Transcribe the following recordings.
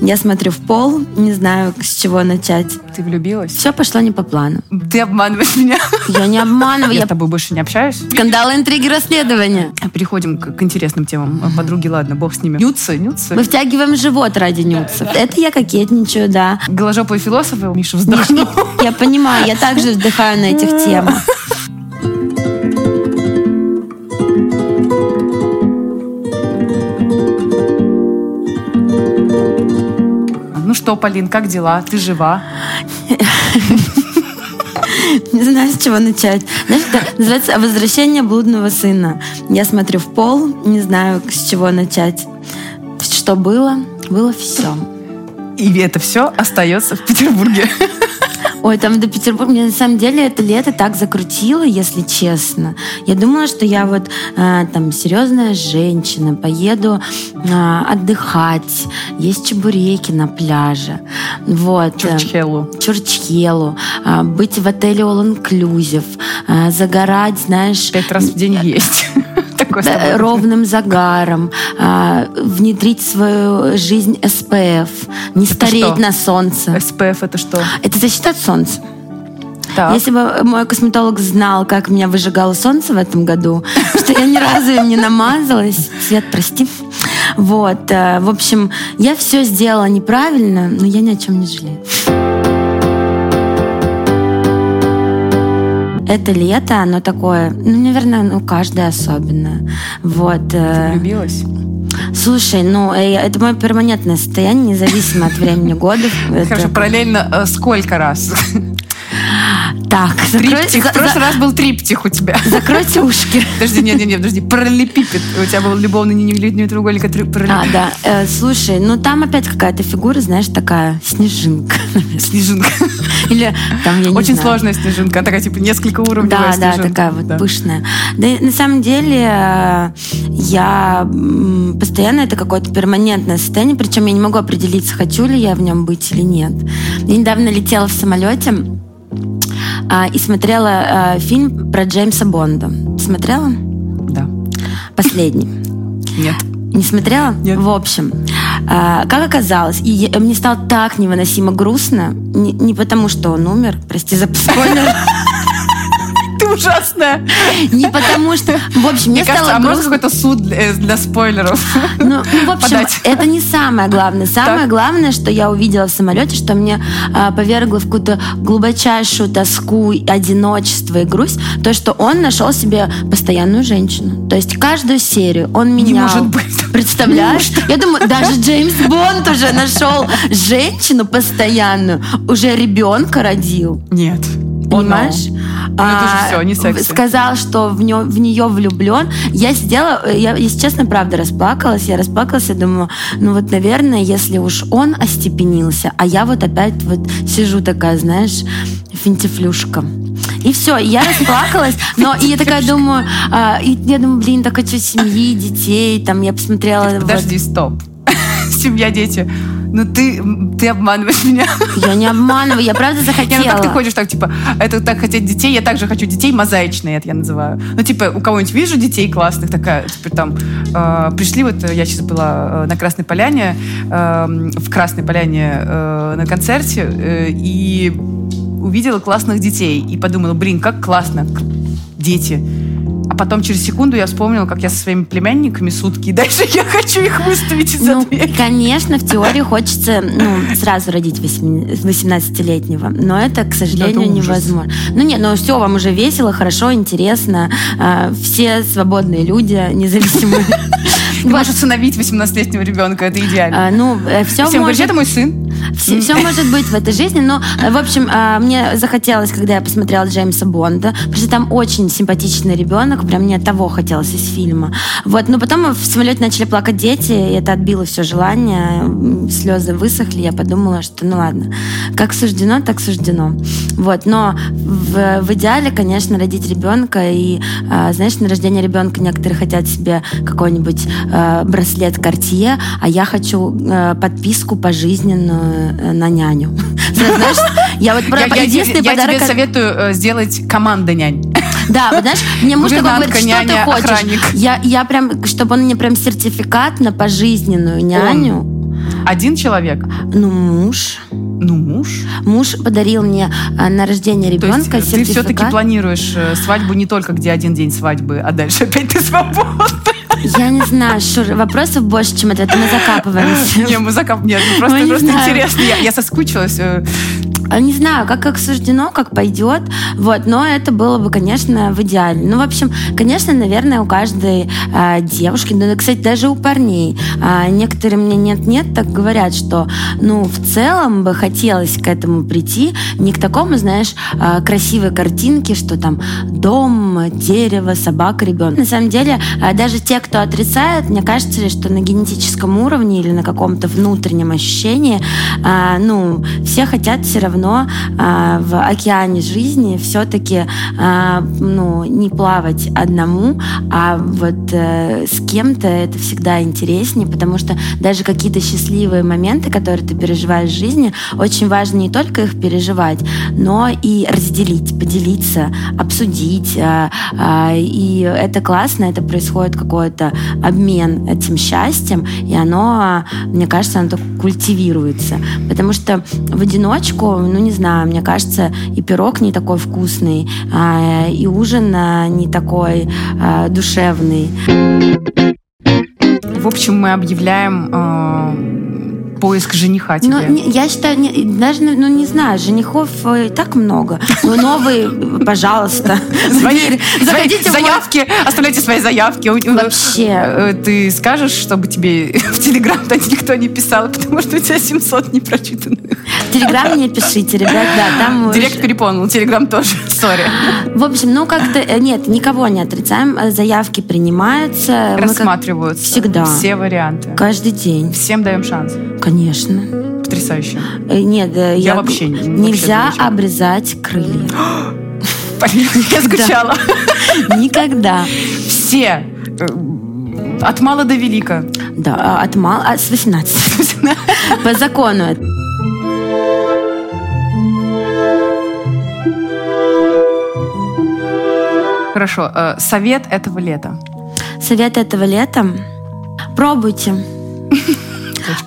Я смотрю в пол, не знаю, с чего начать. Ты влюбилась? Все пошло не по плану. Ты обманываешь меня. Я не обманываю. Я Я с тобой больше не общаюсь. Скандалы, интриги, расследования. Переходим к, к интересным темам. Подруги, ладно, бог с ними. Нюцы, нюцы. Мы втягиваем живот ради нюцев. Это я кокетничаю, да. Голожопые философы. Миша вздохнул. Я понимаю, я также вздыхаю на этих темах. Что, Полин, как дела? Ты жива? Не знаю, с чего начать. Знаешь, это называется «Возвращение блудного сына». Я смотрю в пол, не знаю, с чего начать. Что было? Было все. И это все остается в Петербурге. Ой, там до Петербурга. Мне на самом деле это лето так закрутило, если честно. Я думала, что я вот э, там серьезная женщина, поеду э, отдыхать, есть чебуреки на пляже. Вот. э, Чурчхеллу. Чурчхелу, э, быть в отеле All Inclusive, э, загорать, знаешь, Пять раз в день есть. Такой да, ровным загаром, а, внедрить свою жизнь СПФ, не Это стареть что? на солнце. СПФ это что? Это защита от солнца. Так. Если бы мой косметолог знал, как меня выжигало солнце в этом году, что я ни разу им не намазалась, Свет, прости. Вот, э, в общем, я все сделала неправильно, но я ни о чем не жалею. Это лето, оно такое, ну, наверное, ну, каждое особенное. Вот. э, Влюбилась? Слушай, ну, э, это мое перманентное состояние, независимо от времени года. Хорошо, параллельно э, сколько раз? Так, закрой- Триптих. за- В прошлый раз был триптих у тебя. закройте ушки. Подожди, нет, нет, нет, подожди. Параллелепипед. У тебя был любовный нелинейный треугольник. а А, да. Э, слушай, ну там опять какая-то фигура, знаешь, такая снежинка. Снежинка. Или там, я не Очень знаю. сложная снежинка. Такая, типа, несколько уровней. Да, да, такая вот пышная. Да, на самом деле э, я постоянно это какое-то перманентное состояние, причем я не могу определиться, хочу ли я в нем быть или нет. Я недавно летела в самолете а, и смотрела а, фильм про Джеймса Бонда. Смотрела? Да. Последний. Нет. Не смотрела? Нет. В общем, а, как оказалось, и я- мне стало так невыносимо грустно, не, не потому что он умер, прости за спойлер, Ты ужасная. не потому что... В общем, мне Мне кажется, стало а грустно. какой-то суд для, э, для спойлеров? Ну, ну, в общем, подать? это не самое главное. Самое Так. главное, что я увидела в самолете, что мне а, повергло в какую-то глубочайшую тоску, одиночество и грусть, то, что он нашел себе постоянную женщину. То есть каждую серию он Не менял. может быть. Представляешь? Я думаю, даже Джеймс Бонд уже нашел женщину постоянную, уже ребенка родил. Нет. Понимаешь? А, это уже всё, не секси. Сказал, что в, нё- в нее влюблен. Я сидела, я, если честно, правда, расплакалась. Я расплакалась и думаю, ну вот, наверное, если уж он остепенился, а я вот опять вот сижу такая, знаешь, финтифлюшка. И все, я расплакалась, но и я такая думаю, а, и я думаю, блин, так хочу семьи, детей, там я посмотрела. вот. Подожди, стоп. Семья, дети. Ну ты, ты обманываешь меня. Я не обманываю, я правда захотела. ну как ты ходишь так, типа, это так хотеть детей, я также хочу детей, мозаичные, это я называю. Ну, типа, у кого-нибудь вижу детей классных, такая, типа, там, э, пришли, вот, э, я сейчас была э, на Красной Поляне, э, в Красной Поляне э, на концерте, э, и увидела классных детей, и подумала, блин, как классно, дети. А потом через секунду я вспомнила, как я со своими племянниками сутки, и дальше я хочу их выставить из-за Ну, двери. конечно, в теории хочется ну, сразу родить восьми- 18-летнего, но это, к сожалению, Это невозможно. Ну нет, ну все, вам уже весело, хорошо, интересно. а, Все свободные люди, независимые. Ты можешь усыновить 18-летнего ребенка, это идеально. А, Ну, все Всем говоришь, это мой сын. Все, может быть в этой жизни, но, э, в общем, а, мне захотелось, когда я посмотрела Джеймса Бонда, потому что там очень симпатичный ребенок, прям мне того хотелось из фильма. Вот, но потом в самолете начали плакать дети, и это отбило все желание, слезы высохли, я подумала, что ну ладно, как суждено, так суждено. Вот, но в, в идеале, конечно, родить ребенка, и, а, знаешь, на рождение ребенка некоторые хотят себе какой-нибудь э, браслет Cartier, а я хочу э, подписку пожизненную на няню. Знаешь, я вот про Я, я единственный тебе- я подарок... тебе советую э, сделать команда нянь. Да, вот знаешь, мне муж такой говорит, что ты няня, хочешь? охранник. Я, я прям, чтобы он мне прям сертификат на пожизненную няню. Один человек? Ну, муж. Ну, муж. Муж подарил мне э, на рождение ребенка То есть ты все-таки планируешь э, свадьбу не только где один день свадьбы, а дальше опять ты свободна. Я не знаю, Шур, вопросов больше, чем ответа. Мы закапываемся. Не, мы закапываемся. Нет, просто, просто интересно. Я, я соскучилась. А, не знаю, как, как суждено, как пойдет, вот, но это было бы, конечно, в идеале. Ну, в общем, конечно, наверное, у каждой э, девушки, да, кстати, даже у парней, э, некоторые мне нет-нет так говорят, что, ну, в целом бы хотелось к этому прийти, не к такому, знаешь, э, красивой картинке, что там дом, дерево, собака, ребенок. На самом деле, э, даже те, кто отрицает, мне кажется, что на генетическом уровне или на каком-то внутреннем ощущении, э, ну, все хотят все равно равно э, в океане жизни все-таки э, ну, не плавать одному, а вот э, с кем-то это всегда интереснее, потому что даже какие-то счастливые моменты, которые ты переживаешь в жизни, очень важно не только их переживать, но и разделить, поделиться, обсудить. Э, э, и это классно, это происходит какой-то обмен этим счастьем, и оно, мне кажется, оно так культивируется. Потому что в одиночку ну не знаю, мне кажется, и пирог не такой вкусный, а, и ужин а, не такой а, душевный. В общем, мы объявляем поиск жениха тебе? Ну, я считаю, не, даже, ну, не знаю, женихов э, и так много. Ну, новый, пожалуйста. Свои, Заходите заявки, оставляйте свои заявки. Вообще. Э, ты скажешь, чтобы тебе в Телеграм-то никто не писал, потому что у тебя 700 непрочитанных. В Телеграм не пишите, ребят, да, там... Директ перепонул, Телеграм тоже, сори. В общем, ну как-то, э, нет, никого не отрицаем, заявки принимаются. Рассматриваются. Всегда. Все варианты. Каждый день. Всем даем шанс. Конечно. Потрясающе. Э, нет, я, я вообще нельзя вообще обрезать крылья. Я скучала. Никогда. Все. Э, от мала до велика. Да, а от мала, а с 18. По закону. Хорошо. Э, совет этого лета. Совет этого лета. Пробуйте.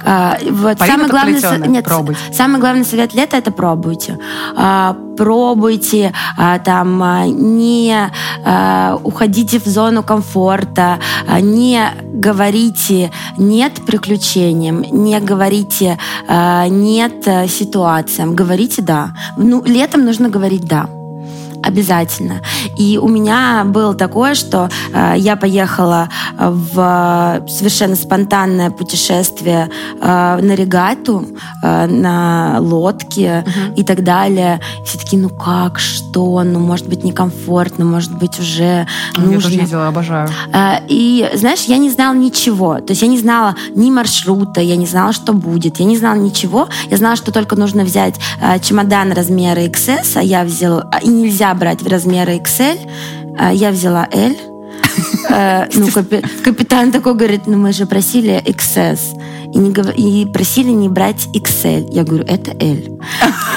А, вот самый главный, нет, самый главный совет лета это пробуйте. А, пробуйте, а, там а, не а, уходите в зону комфорта, а, не говорите нет приключениям, не говорите а, нет ситуациям, говорите да. Ну, летом нужно говорить да обязательно. И у меня было такое, что э, я поехала в совершенно спонтанное путешествие э, на регату, э, на лодке uh-huh. и так далее. Все такие, ну как, что, ну может быть некомфортно, может быть уже нужно. Я тоже ездила, обожаю. Э, и знаешь, я не знала ничего. То есть я не знала ни маршрута, я не знала, что будет, я не знала ничего. Я знала, что только нужно взять э, чемодан размера XS, а я взяла, и нельзя брать в размеры XL. А, я взяла L. Э, ну, капитан такой говорит, ну мы же просили XS. И, не, и просили не брать XL. Я говорю, это L.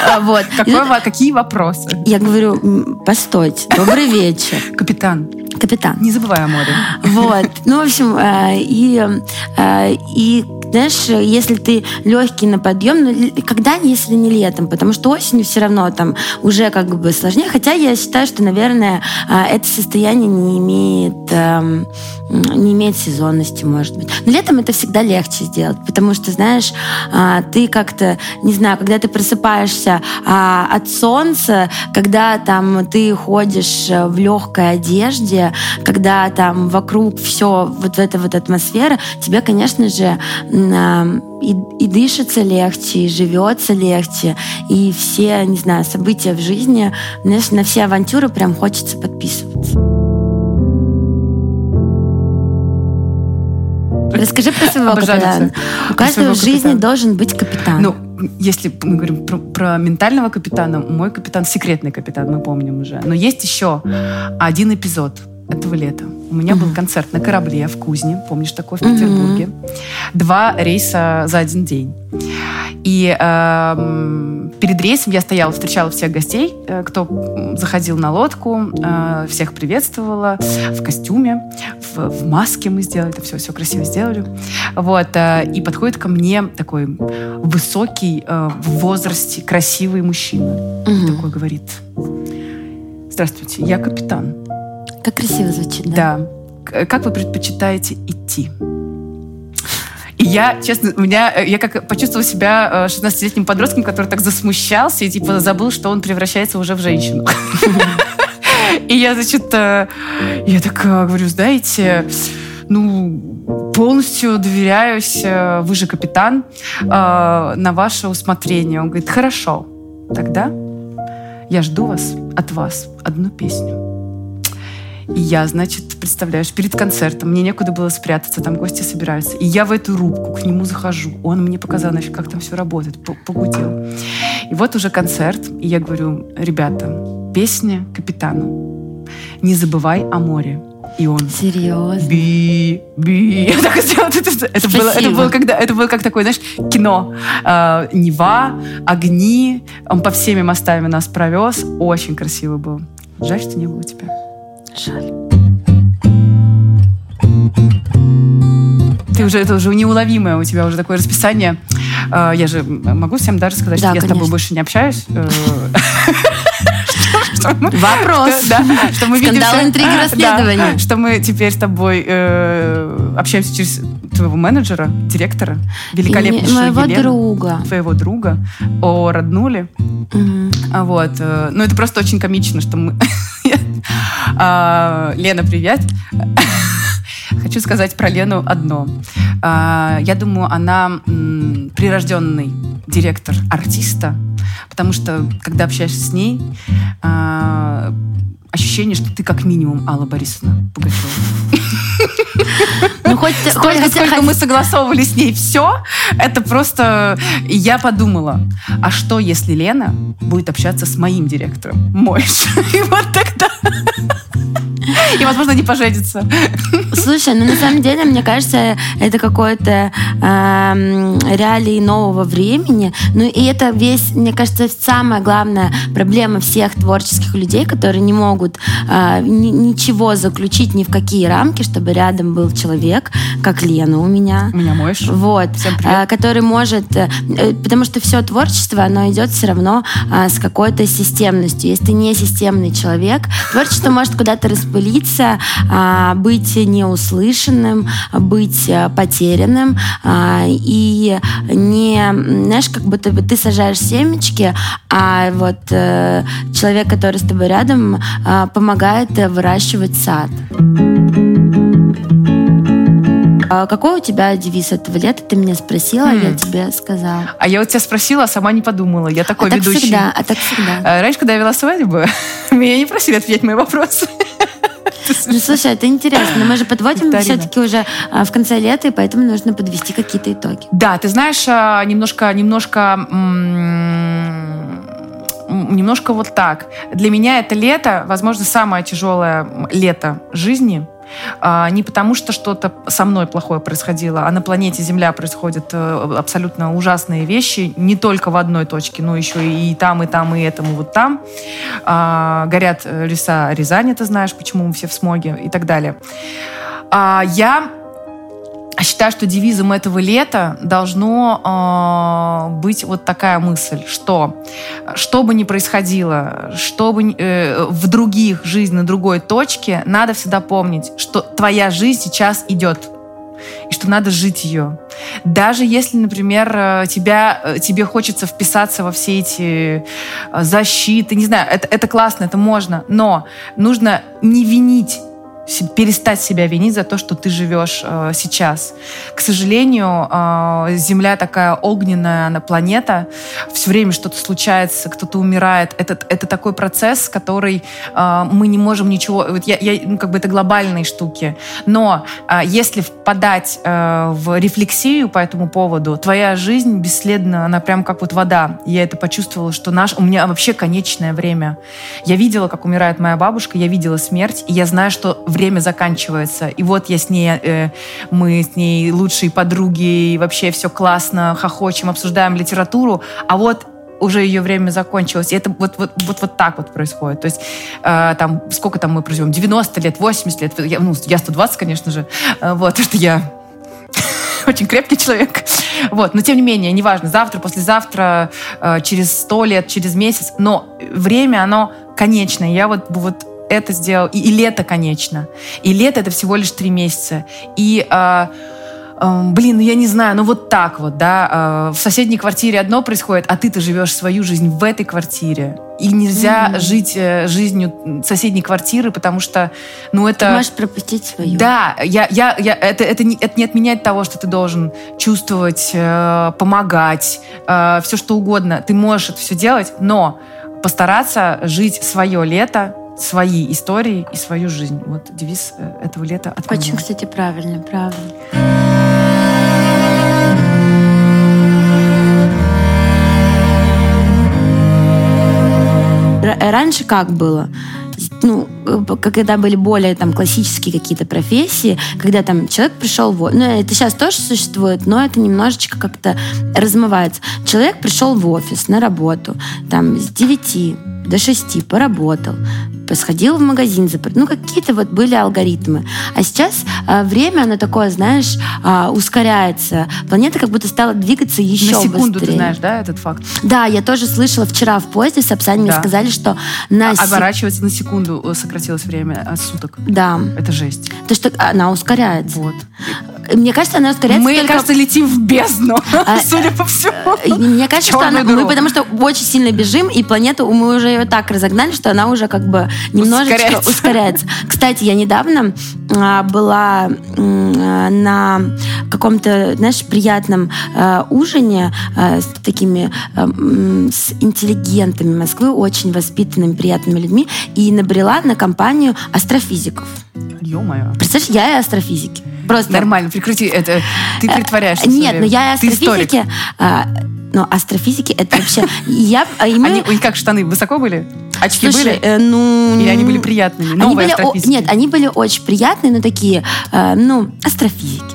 А, вот. Какой, какие вопросы? Я говорю, постойте, добрый вечер. Капитан. Капитан. Не забывай о море. Вот. Ну, в общем, э, и, э, и знаешь, если ты легкий на подъем, ну, когда, если не летом, потому что осенью все равно там уже как бы сложнее, хотя я считаю, что, наверное, а, это состояние не имеет, эм, не имеет сезонности, может быть. Но летом это всегда легче сделать, потому что, знаешь, ты как-то, не знаю, когда ты просыпаешься от солнца, когда там ты ходишь в легкой одежде, когда там вокруг все вот эта вот атмосфера, тебе, конечно же, и, и дышится легче, и живется легче, и все, не знаю, события в жизни, знаешь, на все авантюры прям хочется подписываться. Расскажи про своего Обожаю капитана. У каждого в жизни капитана. должен быть капитан. Ну, если мы говорим про, про ментального капитана, мой капитан секретный капитан, мы помним уже. Но есть еще один эпизод этого лета. У меня был концерт на корабле в Кузне, помнишь такой, в Петербурге. Два рейса за один день. И э, перед рейсом я стояла, встречала всех гостей, э, кто заходил на лодку, э, всех приветствовала в костюме, в, в маске мы сделали, это все, все красиво сделали. Вот, э, и подходит ко мне такой высокий, в возрасте, красивый мужчина. Угу. Такой говорит, здравствуйте, я капитан. Как красиво звучит, да? Да. Как вы предпочитаете идти? И я, честно, у меня, э, я как почувствовала себя 16-летним э, подростком, который так засмущался и типа забыл, что он превращается уже в женщину. И я, значит, э, я так говорю, знаете, ну, полностью доверяюсь, вы же капитан, на ваше усмотрение. Он говорит, хорошо, тогда я жду вас от вас одну песню. И я, значит, представляешь, перед концертом, мне некуда было спрятаться, там гости собираются. И я в эту рубку к нему захожу. Он мне показал, значит, как там все работает, погудел. И вот уже концерт, и я говорю, ребята, песня капитану. Не забывай о море. И он... Серьезно? Би, би. Я так сделала. Это, это, было, это, было, когда, это было как такое, знаешь, кино. Э, Нева, огни. Он по всеми мостами нас провез. Очень красиво был. Жаль, что не было тебя. Жаль. Ты уже, это уже неуловимое у тебя уже такое расписание. А, я же могу всем даже сказать, да, что я конечно. с тобой больше не общаюсь. Э, Вопрос. Да, что мы Скандал, видимся, интриги, расследования. Да, что мы теперь с тобой э, общаемся через твоего менеджера, директора, великолепнейшего Моего Елену, друга. Твоего друга. О, роднули. Угу. Вот. Э, ну, это просто очень комично, что мы... А, Лена, привет. Хочу сказать про Лену одно. А, я думаю, она прирожденный директор артиста, потому что, когда общаешься с ней, а, ощущение, что ты как минимум Алла Борисовна Пугачева. Ну, хоть, сколько, хоть, сколько хоть... мы согласовывали с ней все, это просто... Я подумала, а что, если Лена будет общаться с моим директором, Мойш? И вот тогда... И, возможно, не поженится. Слушай, ну на самом деле, мне кажется, это какое-то э, реалии нового времени. Ну и это весь, мне кажется, самая главная проблема всех творческих людей, которые не могут э, ни, ничего заключить ни в какие рамки, чтобы рядом был человек, как Лена у меня. У меня можешь. Вот. Э, который может... Э, потому что все творчество, оно идет все равно э, с какой-то системностью. Если ты не системный человек, творчество может куда-то распылиться, а, быть неуслышанным, быть а, потерянным а, и не, знаешь, как будто бы ты сажаешь семечки, а вот э, человек, который с тобой рядом, помогает выращивать сад. Какой у тебя девиз этого лета? Ты меня спросила, mm. я тебе сказала. А я вот тебя спросила, а сама не подумала. Я такой а ведущий. Так всегда, а так всегда. Раньше, когда я вела свадьбу, меня не просили ответить мои вопросы. Ну, слушай, это интересно. Мы же подводим все-таки уже а, в конце лета, и поэтому нужно подвести какие-то итоги. Да, ты знаешь, а, немножко, немножко немножко вот так. Для меня это лето, возможно, самое тяжелое лето жизни, а, не потому, что что-то со мной плохое происходило, а на планете Земля происходят э, абсолютно ужасные вещи, не только в одной точке, но еще и там, и там, и этому вот там. А, горят э, леса Рязани, ты знаешь, почему мы все в смоге и так далее. А, я считаю, что девизом этого лета должно э, быть вот такая мысль, что что бы ни происходило, что бы э, в других жизнь на другой точке, надо всегда помнить, что твоя жизнь сейчас идет и что надо жить ее. Даже если, например, э, тебя, э, тебе хочется вписаться во все эти э, защиты, не знаю, это, это классно, это можно, но нужно не винить перестать себя винить за то, что ты живешь э, сейчас. К сожалению, э, Земля такая огненная она планета, все время что-то случается, кто-то умирает. Это, это такой процесс, который э, мы не можем ничего... Вот я, я, ну, как бы это глобальные штуки. Но э, если впадать э, в рефлексию по этому поводу, твоя жизнь бесследно, она прям как вот вода. Я это почувствовала, что наш... У меня вообще конечное время. Я видела, как умирает моя бабушка, я видела смерть, и я знаю, что время заканчивается. И вот я с ней, э, мы с ней лучшие подруги, и вообще все классно, хохочем, обсуждаем литературу. А вот уже ее время закончилось. И это вот, вот, вот, вот так вот происходит. То есть э, там, сколько там мы проживем? 90 лет, 80 лет. Я, ну, я 120, конечно же. Э, вот, потому что я очень крепкий человек. Вот, но тем не менее, неважно, завтра, послезавтра, э, через сто лет, через месяц, но время, оно конечное. Я вот, вот это сделал, и, и лето конечно. И лето это всего лишь три месяца. И э, Эм, блин, ну я не знаю, ну вот так вот, да, э, в соседней квартире одно происходит, а ты-то живешь свою жизнь в этой квартире. И нельзя mm-hmm. жить э, жизнью соседней квартиры, потому что, ну это... Ты можешь пропустить свою. Да, я, я, я, это, это, не, это не отменяет того, что ты должен чувствовать, э, помогать, э, все что угодно. Ты можешь это все делать, но постараться жить свое лето, свои истории и свою жизнь. Вот девиз э, этого лета от Очень, кстати, правильно, правильно. раньше как было? ну, когда были более там классические какие-то профессии, когда там человек пришел в ну, это сейчас тоже существует, но это немножечко как-то размывается. Человек пришел в офис на работу, там, с 9 до 6 поработал, сходил в магазин, ну какие-то вот были алгоритмы. А сейчас э, время, оно такое, знаешь, э, ускоряется. Планета как будто стала двигаться еще быстрее. На секунду быстрее. ты знаешь, да, этот факт? Да, я тоже слышала вчера в поезде в Сапсане, да. мне сказали, что на... А, оборачивается на секунду э, сократилось время от суток. Да. Это жесть. То, что она ускоряется. Вот. Мне кажется, она ускоряется Мы, только... кажется, летим в бездну, а, судя по всему. Мне кажется, что она... Мы потому что очень сильно бежим, и планету мы уже ее так разогнали, что она уже как бы немножечко ускоряется. ускоряется. Кстати, я недавно а, была а, на каком-то, знаешь, приятном а, ужине с такими с интеллигентами Москвы, очень воспитанными, приятными людьми, и набрела на компанию астрофизиков. Ё-моё. Представляешь, я и астрофизики. Просто... Нормально, прекрати. Это ты э, притворяешься. Нет, но я и астрофизики. А, но астрофизики это вообще... Я, а мы... Они, у как штаны высоко были? Очки Слушай, были? Э, ну... Или они были приятными? Они были, о, нет, они были очень приятные, но такие, э, ну, астрофизики.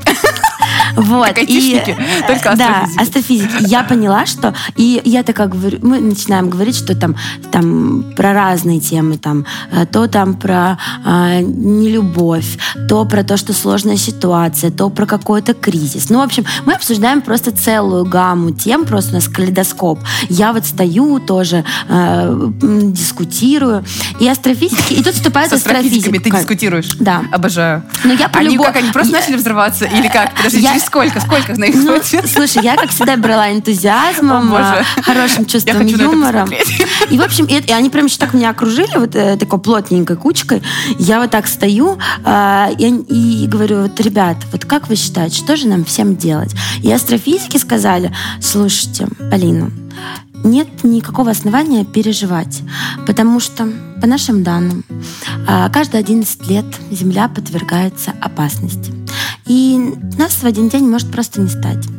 Вот. И, только Да, астрофизики. Я поняла, что... И я такая говорю... Мы начинаем говорить, что там, там про разные темы. Там, э, то там про э, нелюбовь, то про то, что сложная ситуация, то про какой-то кризис. Ну, в общем, мы обсуждаем просто целую гамму тем, просто у нас калейдоскоп. Я вот стою тоже, э, дискутирую. И астрофизики... И тут вступает астрофизика. ты дискутируешь? Да. Обожаю. Но я по Они как, они просто начали взрываться? Или как? Подожди, через сколько? Сколько на их ну, Слушай, я, как всегда, брала энтузиазмом, О, хорошим чувством юмора. И, в общем, и, и они прям еще так меня окружили, вот э, такой плотненькой кучкой. Я вот так стою э, и, и говорю, вот, ребят, вот как вы считаете, что же нам всем делать? И астрофизики сказали, слушайте, Полина, нет никакого основания переживать, потому что, по нашим данным, а, каждые 11 лет Земля подвергается опасности. И нас в один день может просто не стать.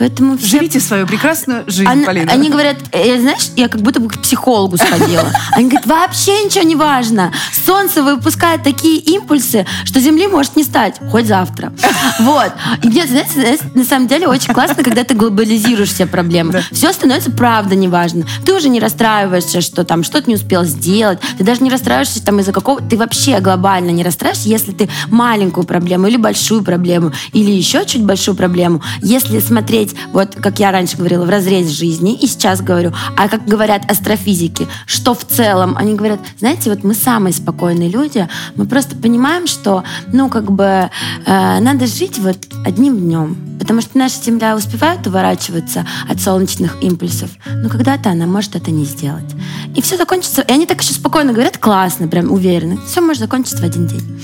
Поэтому все... Живите свою прекрасную жизнь, они, Полина. Они говорят, э, знаешь, я как будто бы к психологу сходила. Они говорят, вообще ничего не важно. Солнце выпускает такие импульсы, что Земли может не стать. Хоть завтра. Вот. И мне, знаете, на самом деле очень классно, когда ты глобализируешь все проблемы. Да. Все становится правда неважно. Ты уже не расстраиваешься, что там что-то не успел сделать. Ты даже не расстраиваешься там из-за какого... Ты вообще глобально не расстраиваешься, если ты маленькую проблему или большую проблему, или еще чуть большую проблему. Если смотреть, вот как я раньше говорила, в разрезе жизни, и сейчас говорю, а как говорят астрофизики, что в целом, они говорят, знаете, вот мы самые спокойные люди, мы просто понимаем, что, ну, как бы, э, надо жить вот одним днем, потому что наша Земля успевает уворачиваться от солнечных импульсов, но когда-то она может это не сделать. И все закончится, и они так еще спокойно говорят, классно, прям уверенно, все может закончиться в один день.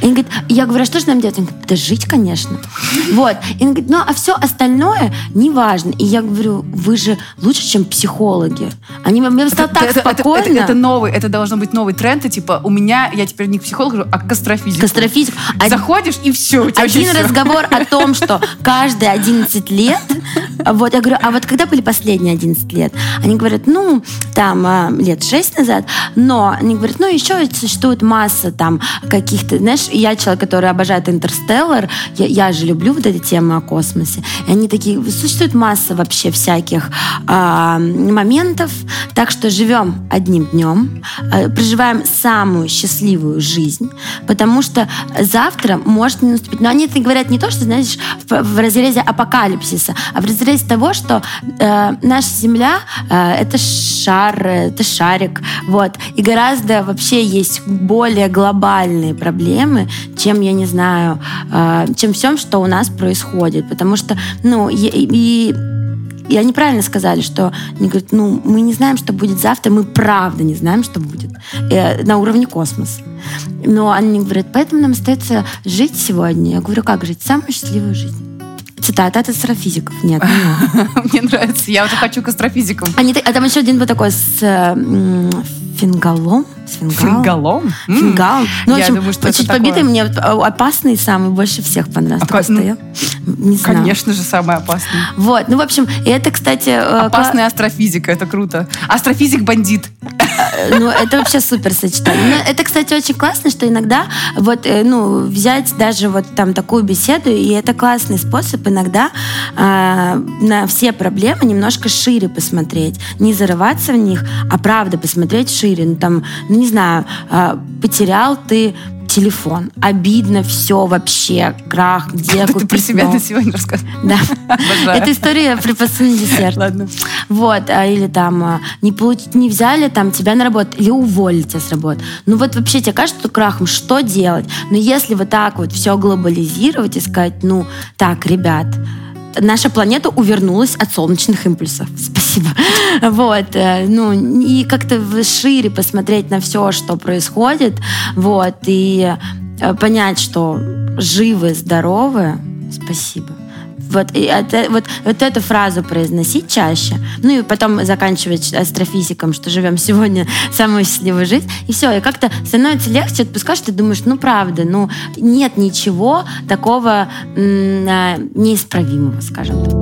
И он говорит, я говорю, а что же нам делать? Он говорит, да жить, конечно. Вот. И он говорит, ну а все остальное не важно. И я говорю, вы же лучше, чем психологи. Они мне стало так это, спокойно. Это, это, это новый, это должно быть новый тренд. И типа у меня, я теперь не к психологу, а к астрофизику. К астрофизику. Заходишь и все. Один все. разговор о том, что каждые 11 лет, вот я говорю, а вот когда были последние 11 лет? Они говорят, ну, там а, лет шесть назад, но они говорят, ну еще существует масса там каких-то, знаешь, я человек, который обожает Интерстеллар, я, я же люблю вот эти темы о космосе, и они такие, существует масса вообще всяких а, моментов, так что живем одним днем, а, проживаем самую счастливую жизнь, потому что завтра может не наступить. Но они это говорят не то, что, знаешь, в, в разрезе апокалипсиса, а в разрезе того, что э, наша Земля э, это шар, это шарик, вот, и гораздо вообще есть более глобальные проблемы, чем, я не знаю, э, чем всем, что у нас происходит, потому что, ну, и, и и они правильно сказали, что они говорят, ну, мы не знаем, что будет завтра, мы правда не знаем, что будет э, на уровне космоса. Но они говорят, поэтому нам остается жить сегодня. Я говорю, как жить? Самую счастливую жизнь. Цитата от астрофизиков. Нет, Мне нравится. Я уже хочу к астрофизикам. Они, а там еще один был такой с фингалом. Фингалом? Фингал. Ну, в общем, думаю, что чуть побитый мне опасный самый больше всех понравился. А, ну, не знаю. Конечно же, самый опасный. Вот, ну, в общем, это, кстати... Э, Опасная астрофизика, это круто. Астрофизик-бандит. Э, ну, это вообще супер сочетание. Но это, кстати, очень классно, что иногда вот, э, ну, взять даже вот там такую беседу, и это классный способ иногда э, на все проблемы немножко шире посмотреть. Не зарываться в них, а правда посмотреть шире. Ну, там, ну, не знаю, э, потерял ты телефон. Обидно все вообще, крах, где Ты про себя на сегодня рассказываешь. Да. Это история при на десерт. Ладно. Вот, а, или там а, не, получить, не взяли там тебя на работу, или уволили тебя с работы. Ну вот вообще тебе кажется, что крахом, что делать? Но если вот так вот все глобализировать и сказать, ну так, ребят, наша планета увернулась от солнечных импульсов. Спасибо. Вот. Э, ну, и как-то шире посмотреть на все, что происходит. Вот. И э, понять, что живы, здоровы. Спасибо. Вот, и это, вот, вот эту фразу произносить чаще. Ну и потом заканчивать астрофизиком, что живем сегодня самую счастливую жизнь. И все, и как-то становится легче отпускать, что ты думаешь, ну правда, ну нет ничего такого а, неисправимого, скажем так.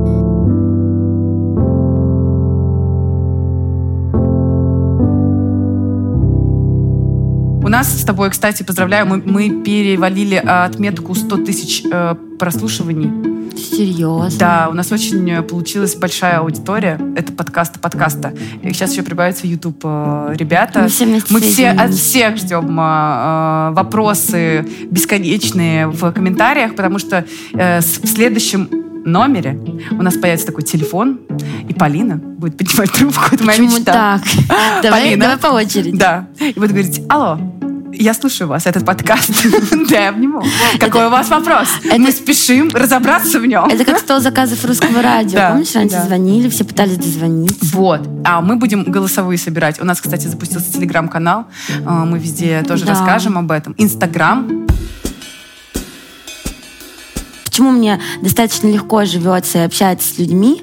У нас с тобой, кстати, поздравляю, мы, мы перевалили отметку 100 тысяч э, прослушиваний. Серьезно? Да, у нас очень э, получилась большая аудитория. Это подкаста подкаста. И сейчас еще прибавится YouTube. Э, ребята, мы все, мы все от всех ждем э, вопросы бесконечные в комментариях, потому что в следующем номере у нас появится такой телефон, и Полина будет поднимать трубку. Это моя Почему мечта. так? Давай, давай по очереди. Да. И будет говорить, алло, я слушаю вас, этот подкаст. Да, я обниму. Какой у вас вопрос? Мы спешим разобраться в нем. Это как стол заказов русского радио. Помнишь, раньше звонили, все пытались дозвониться. Вот. А мы будем голосовые собирать. У нас, кстати, запустился телеграм-канал. А, мы везде тоже расскажем об этом. Инстаграм. Почему мне достаточно легко живется и общаться с людьми?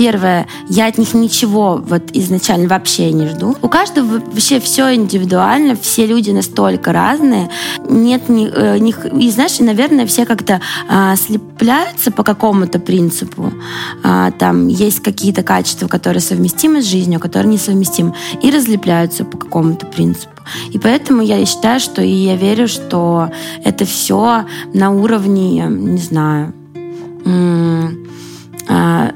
А, Первое, я от них ничего вот изначально вообще не жду. У каждого вообще все индивидуально, все люди настолько разные. Нет ни, э, них, и знаешь, наверное, все как-то а, слепляются по какому-то принципу. А, там есть какие-то качества, которые совместимы с жизнью, которые несовместимы, и разлепляются по какому-то принципу. И поэтому я считаю, что и я верю, что это все на уровне, не знаю, а,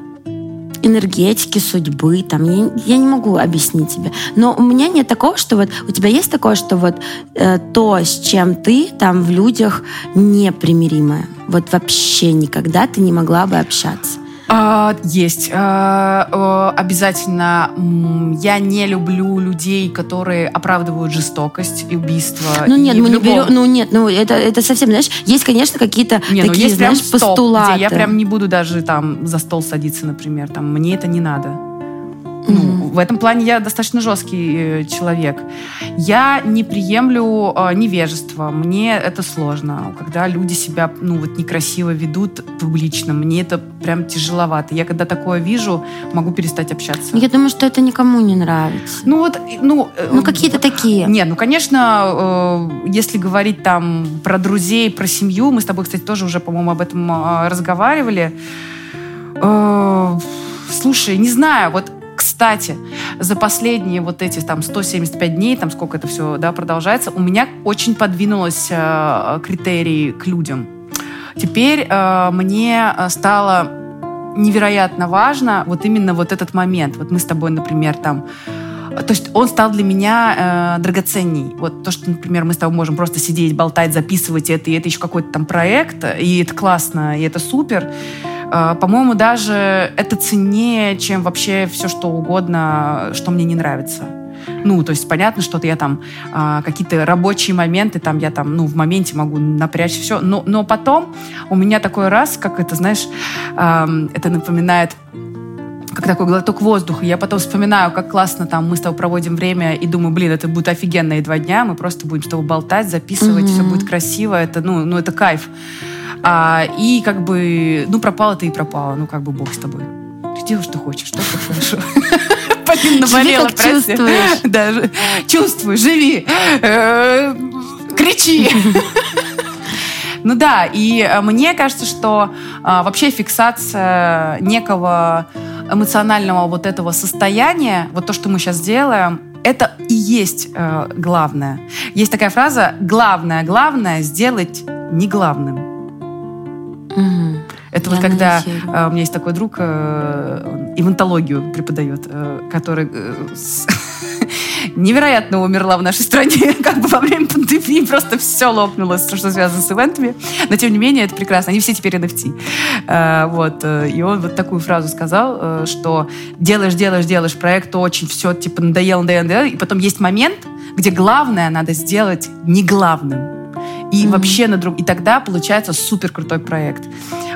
энергетики, судьбы, там, я, я не могу объяснить тебе. Но у меня нет такого, что вот у тебя есть такое, что вот э, то, с чем ты там в людях непримиримое. Вот вообще никогда ты не могла бы общаться. А, есть. А, обязательно. Я не люблю людей, которые оправдывают жестокость и убийство. Ну нет, мы не берем. Ну нет, ну это, это совсем, знаешь, есть, конечно, какие-то ну, такие, ну, есть знаешь, прям стоп, постулаты. Где я прям не буду даже там за стол садиться, например. Там мне это не надо. Ну, mm-hmm. В этом плане я достаточно жесткий э, человек. Я не приемлю э, невежество. Мне это сложно. Когда люди себя ну, вот некрасиво ведут публично, мне это прям тяжеловато. Я когда такое вижу, могу перестать общаться. Я думаю, что это никому не нравится. Ну вот, ну... Э, ну какие-то такие. Нет, ну конечно, э, если говорить там про друзей, про семью, мы с тобой, кстати, тоже уже, по-моему, об этом э, разговаривали. Э, слушай, не знаю, вот кстати, за последние вот эти там 175 дней, там сколько это все да, продолжается, у меня очень подвинулось э, критерии к людям. Теперь э, мне стало невероятно важно вот именно вот этот момент. Вот мы с тобой, например, там то есть он стал для меня э, драгоценней. Вот то, что, например, мы с тобой можем просто сидеть, болтать, записывать это, и это еще какой-то там проект, и это классно, и это супер. Э, по-моему, даже это ценнее, чем вообще все, что угодно, что мне не нравится. Ну, то есть понятно, что я там э, какие-то рабочие моменты, там я там, ну, в моменте могу напрячь все, но, но потом у меня такой раз, как это, знаешь, э, это напоминает как такой глоток воздуха. Я потом вспоминаю, как классно там мы с тобой проводим время, и думаю, блин, это будет офигенные два дня, мы просто будем с тобой болтать, записывать, mm-hmm. все будет красиво, это, ну, ну, это кайф. А, и как бы, ну, пропало ты и пропало, ну, как бы бог с тобой. Делай, что хочешь, что ты хорошо. Полин наболела, прости. чувствуешь. Да, чувствуй, живи, э, кричи. Ну да, и э, мне кажется, что а, вообще фиксация некого эмоционального вот этого состояния, вот то, что мы сейчас делаем, это и есть э, главное. Есть такая фраза «главное, главное сделать не главным». Угу. Это Я вот когда э, у меня есть такой друг, э, ивентологию преподает, э, который э, с, невероятно умерла в нашей стране, как бы во время пандемии просто все лопнулось, что связано с ивентами. Но тем не менее, это прекрасно. Они все теперь NFT. Вот. И он вот такую фразу сказал, что делаешь, делаешь, делаешь проект, очень все, типа, надоело, надоело, надоело. И потом есть момент, где главное надо сделать не главным и mm-hmm. вообще на друг... И тогда получается супер крутой проект.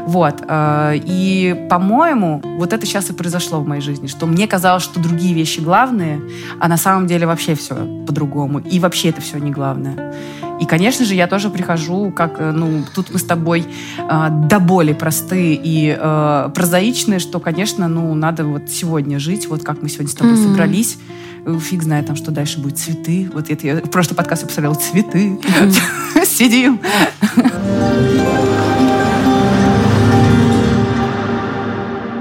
Вот. Э, и, по-моему, вот это сейчас и произошло в моей жизни, что мне казалось, что другие вещи главные, а на самом деле вообще все по-другому. И вообще это все не главное. И, конечно же, я тоже прихожу, как, э, ну, тут мы с тобой э, до боли простые и э, прозаичные, что, конечно, ну, надо вот сегодня жить, вот как мы сегодня с тобой mm-hmm. собрались, фиг знает там, что дальше будет, цветы. Вот это я прошлый подкаст я представляла цветы. Сидим.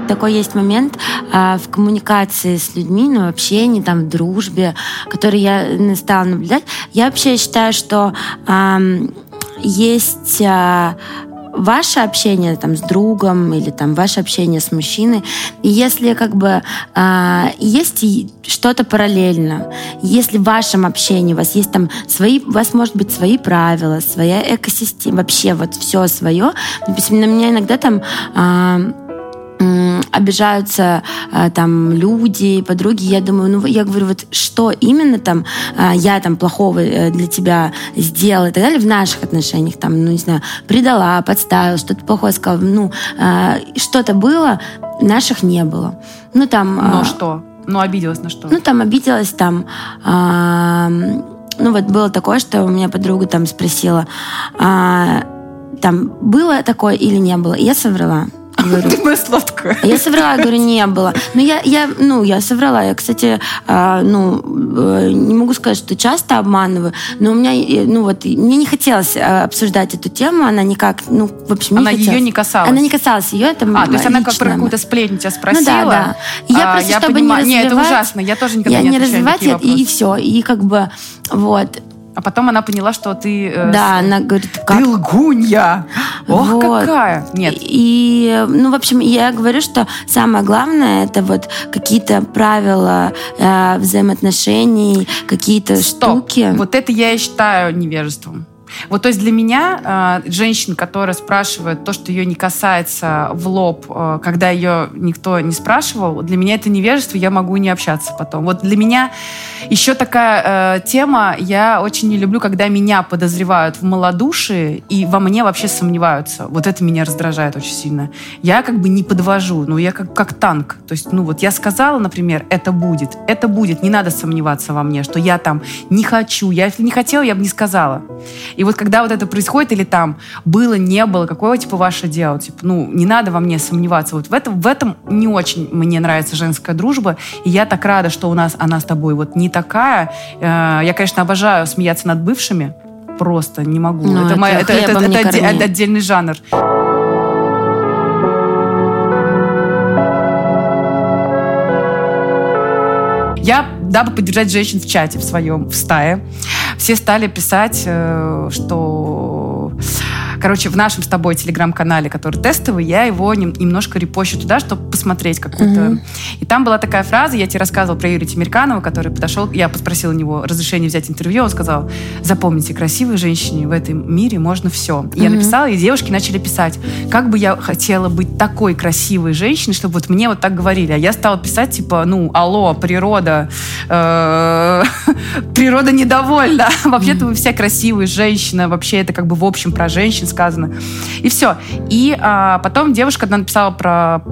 такой есть момент а, в коммуникации с людьми, ну, в общении, там, в дружбе, который я стала наблюдать. Я вообще считаю, что а, есть а, ваше общение там с другом или там ваше общение с мужчиной, если как бы э, есть что-то параллельно, если в вашем общении у вас есть там свои, у вас может быть свои правила, своя экосистема, вообще вот все свое. Допустим, на меня иногда там э, обижаются а, там люди, подруги, я думаю, ну, я говорю, вот что именно там а, я там плохого э, для тебя сделала и так далее в наших отношениях, там, ну, не знаю, предала, подставила, что-то плохое сказала, ну, а, что-то было, наших не было. Ну, там... Но что? Ну, обиделась на что? Ну, там обиделась, там... ну, вот было такое, что у меня подруга там спросила, там, было такое или не было? И я соврала. Говорю, Ты сладкая. Я соврала, говорю, не было. Но я, я, ну, я соврала. Я, кстати, э, ну, э, не могу сказать, что часто обманываю, но у меня, э, ну, вот, мне не хотелось э, обсуждать эту тему, она никак, ну, в общем, не Она хотелось. ее не касалась? Она не касалась ее, это А, то есть она как про какую-то сплетню тебя спросила? Ну, да, да. Я а, просто, я чтобы понимаю. не развивать... Нет, это ужасно, я тоже никогда я не не развивать, и, и все. И как бы, вот, а потом она поняла, что ты... Э, да, она говорит, как... Ты лгунья! Ох, вот. какая! Нет. И, ну, в общем, я говорю, что самое главное, это вот какие-то правила э, взаимоотношений, какие-то штуки. Вот это я и считаю невежеством. Вот, то есть для меня э, женщина, которая спрашивает то, что ее не касается в лоб, э, когда ее никто не спрашивал, для меня это невежество, я могу не общаться потом. Вот для меня еще такая э, тема, я очень не люблю, когда меня подозревают в малодушии и во мне вообще сомневаются. Вот это меня раздражает очень сильно. Я как бы не подвожу, но я как, как танк. То есть, ну вот я сказала, например, это будет, это будет, не надо сомневаться во мне, что я там не хочу. Я если не хотела, я бы не сказала. И вот когда вот это происходит, или там было, не было, какое типа ваше дело? Типа, ну, не надо во мне сомневаться. Вот в этом, в этом не очень мне нравится женская дружба. И я так рада, что у нас она с тобой вот не такая. Э, я, конечно, обожаю смеяться над бывшими. Просто не могу. Ну, это, это, моя, это, это, это, это отдельный жанр. я, дабы поддержать женщин в чате в своем, в стае, все стали писать, э, что Короче, в нашем с тобой телеграм-канале, который тестовый, я его нем, немножко репощу туда, чтобы посмотреть какую-то... Mm-hmm. И там была такая фраза, я тебе рассказывала про Юрия Тимирканова, который подошел, я попросила у него разрешение взять интервью, он сказал, запомните, красивой женщине в этом мире можно все. И mm-hmm. я написала, и девушки начали писать, как бы я хотела быть такой красивой женщиной, чтобы вот мне вот так говорили. А я стала писать, типа, ну, алло, природа, э, природа недовольна. Вообще-то вы все красивые женщины, вообще это как бы в общем про женщин сказано. И все. И а, потом девушка одна написала про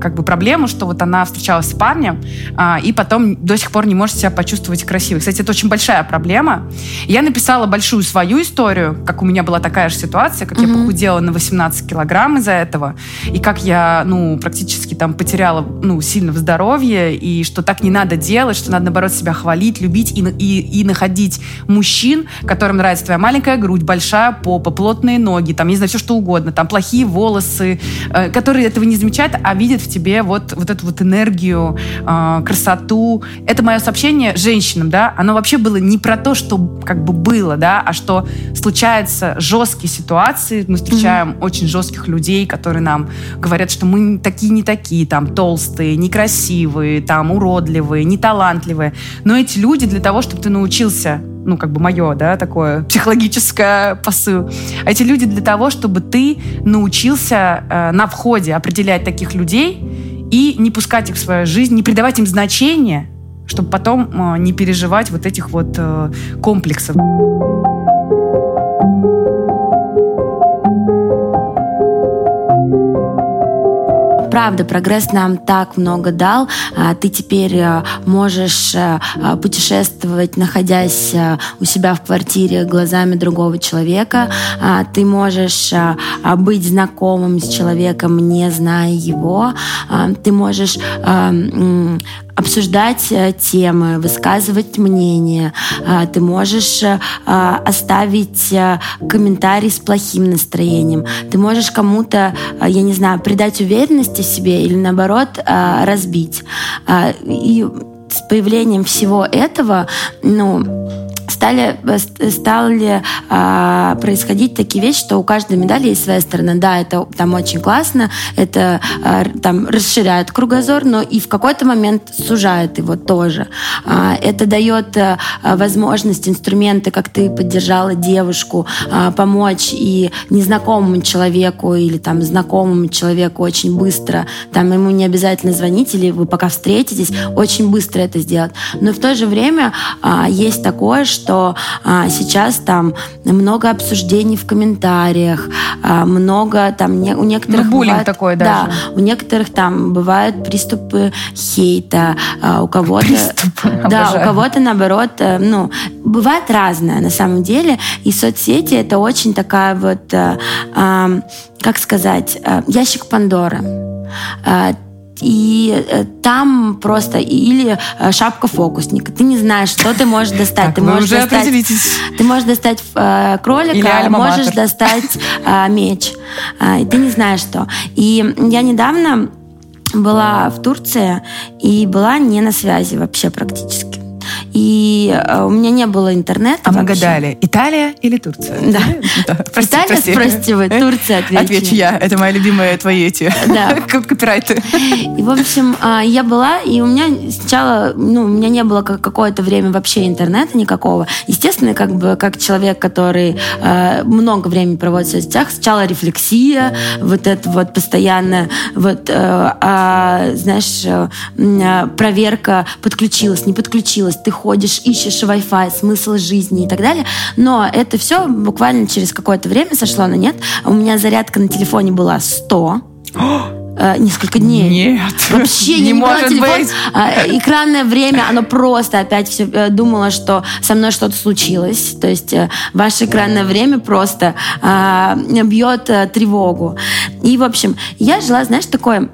как бы проблему, что вот она встречалась с парнем, а, и потом до сих пор не может себя почувствовать красивой. Кстати, это очень большая проблема. Я написала большую свою историю, как у меня была такая же ситуация, как mm-hmm. я похудела на 18 килограмм из-за этого, и как я, ну, практически там потеряла, ну, сильно в здоровье, и что так не надо делать, что надо, наоборот, себя хвалить, любить и, и, и находить мужчин, которым нравится твоя маленькая грудь, большая попа, плотные ноги, ноги, там, не знаю, все что угодно, там, плохие волосы, э, которые этого не замечают, а видят в тебе вот, вот эту вот энергию, э, красоту. Это мое сообщение женщинам, да, оно вообще было не про то, что как бы было, да, а что случаются жесткие ситуации, мы встречаем mm-hmm. очень жестких людей, которые нам говорят, что мы такие не такие, там, толстые, некрасивые, там, уродливые, неталантливые. Но эти люди для того, чтобы ты научился ну, как бы мое, да, такое психологическое посыл. А эти люди для того, чтобы ты научился э, на входе определять таких людей и не пускать их в свою жизнь, не придавать им значения, чтобы потом э, не переживать вот этих вот э, комплексов. Правда, прогресс нам так много дал. А, ты теперь э, можешь э, э, путешествовать, находясь у себя в квартире глазами другого человека. А, ты можешь быть знакомым с человеком, не зная его. А, ты можешь обсуждать э, темы, высказывать мнение. А, ты можешь э, оставить э, комментарий с плохим настроением. Ты можешь кому-то, я не знаю, придать уверенности себе или наоборот разбить. И с появлением всего этого, ну, стали, э, стали а, происходить такие вещи, что у каждой медали есть своя сторона. Да, это там очень классно, это а, там расширяет кругозор, но и в какой-то момент сужает его тоже. А, это дает а, возможность, инструменты, как ты поддержала девушку, а, помочь и незнакомому человеку или там знакомому человеку очень быстро, там ему не обязательно звонить или вы пока встретитесь, очень быстро это сделать. Но в то же время а, есть такое, что а, сейчас там много обсуждений в комментариях, а, много там не, у некоторых ну, буллинг бывает, такой даже. Да, у некоторых там бывают приступы хейта, а, у кого-то, да, у кого-то наоборот, э, ну бывает разное на самом деле, и соцсети это очень такая вот, а, как сказать, ящик Пандоры и э, там просто или э, шапка фокусника. Ты не знаешь, что ты можешь достать. Так, ты вы можешь уже достать, Ты можешь достать э, кролика, можешь достать э, меч. Э, и ты не знаешь, что. И я недавно была в Турции и была не на связи вообще практически и э, у меня не было интернета. А вообще. мы гадали, Италия или Турция? Да. да. Прости, Италия, прости. спросите вы, Турция отвечу. Отвечу я, это мои любимые твои эти да. копирайты. И, в общем, а, я была, и у меня сначала, ну, у меня не было какое-то время вообще интернета никакого. Естественно, как бы, как человек, который э, много времени проводит в соцсетях, сначала рефлексия, вот это вот постоянно, вот, э, а, знаешь, проверка, подключилась, не подключилась, ты ходишь, ищешь Wi-Fi, смысл жизни и так далее. Но это все буквально через какое-то время сошло на нет. У меня зарядка на телефоне была 100 э, несколько дней. Нет. Вообще не, не может телефон. быть. А, экранное время, оно просто опять все э, думало, что со мной что-то случилось. То есть э, ваше экранное время просто а, бьет тревогу. И, в общем, я жила, знаешь, такой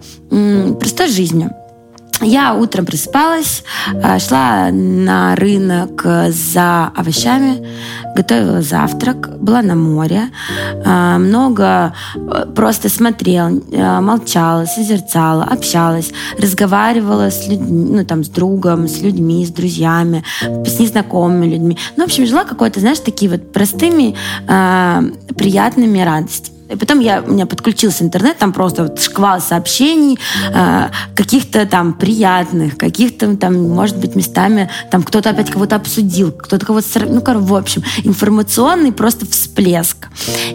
простой жизнью. Я утром просыпалась, э, шла на рынок за овощами, готовила завтрак, была на море, э, много э, просто смотрела, молчала, созерцала, общалась, разговаривала с людьми, ну там с другом, с людьми, с друзьями, с незнакомыми людьми. Ну, в общем, жила какой-то, знаешь, такие вот простыми, приятными радостями. И потом я, у меня подключился интернет, там просто вот шквал сообщений, э, каких-то там приятных, каких-то там, может быть, местами там кто-то опять кого-то обсудил, кто-то кого-то... Ну, короче, в общем, информационный просто всплеск.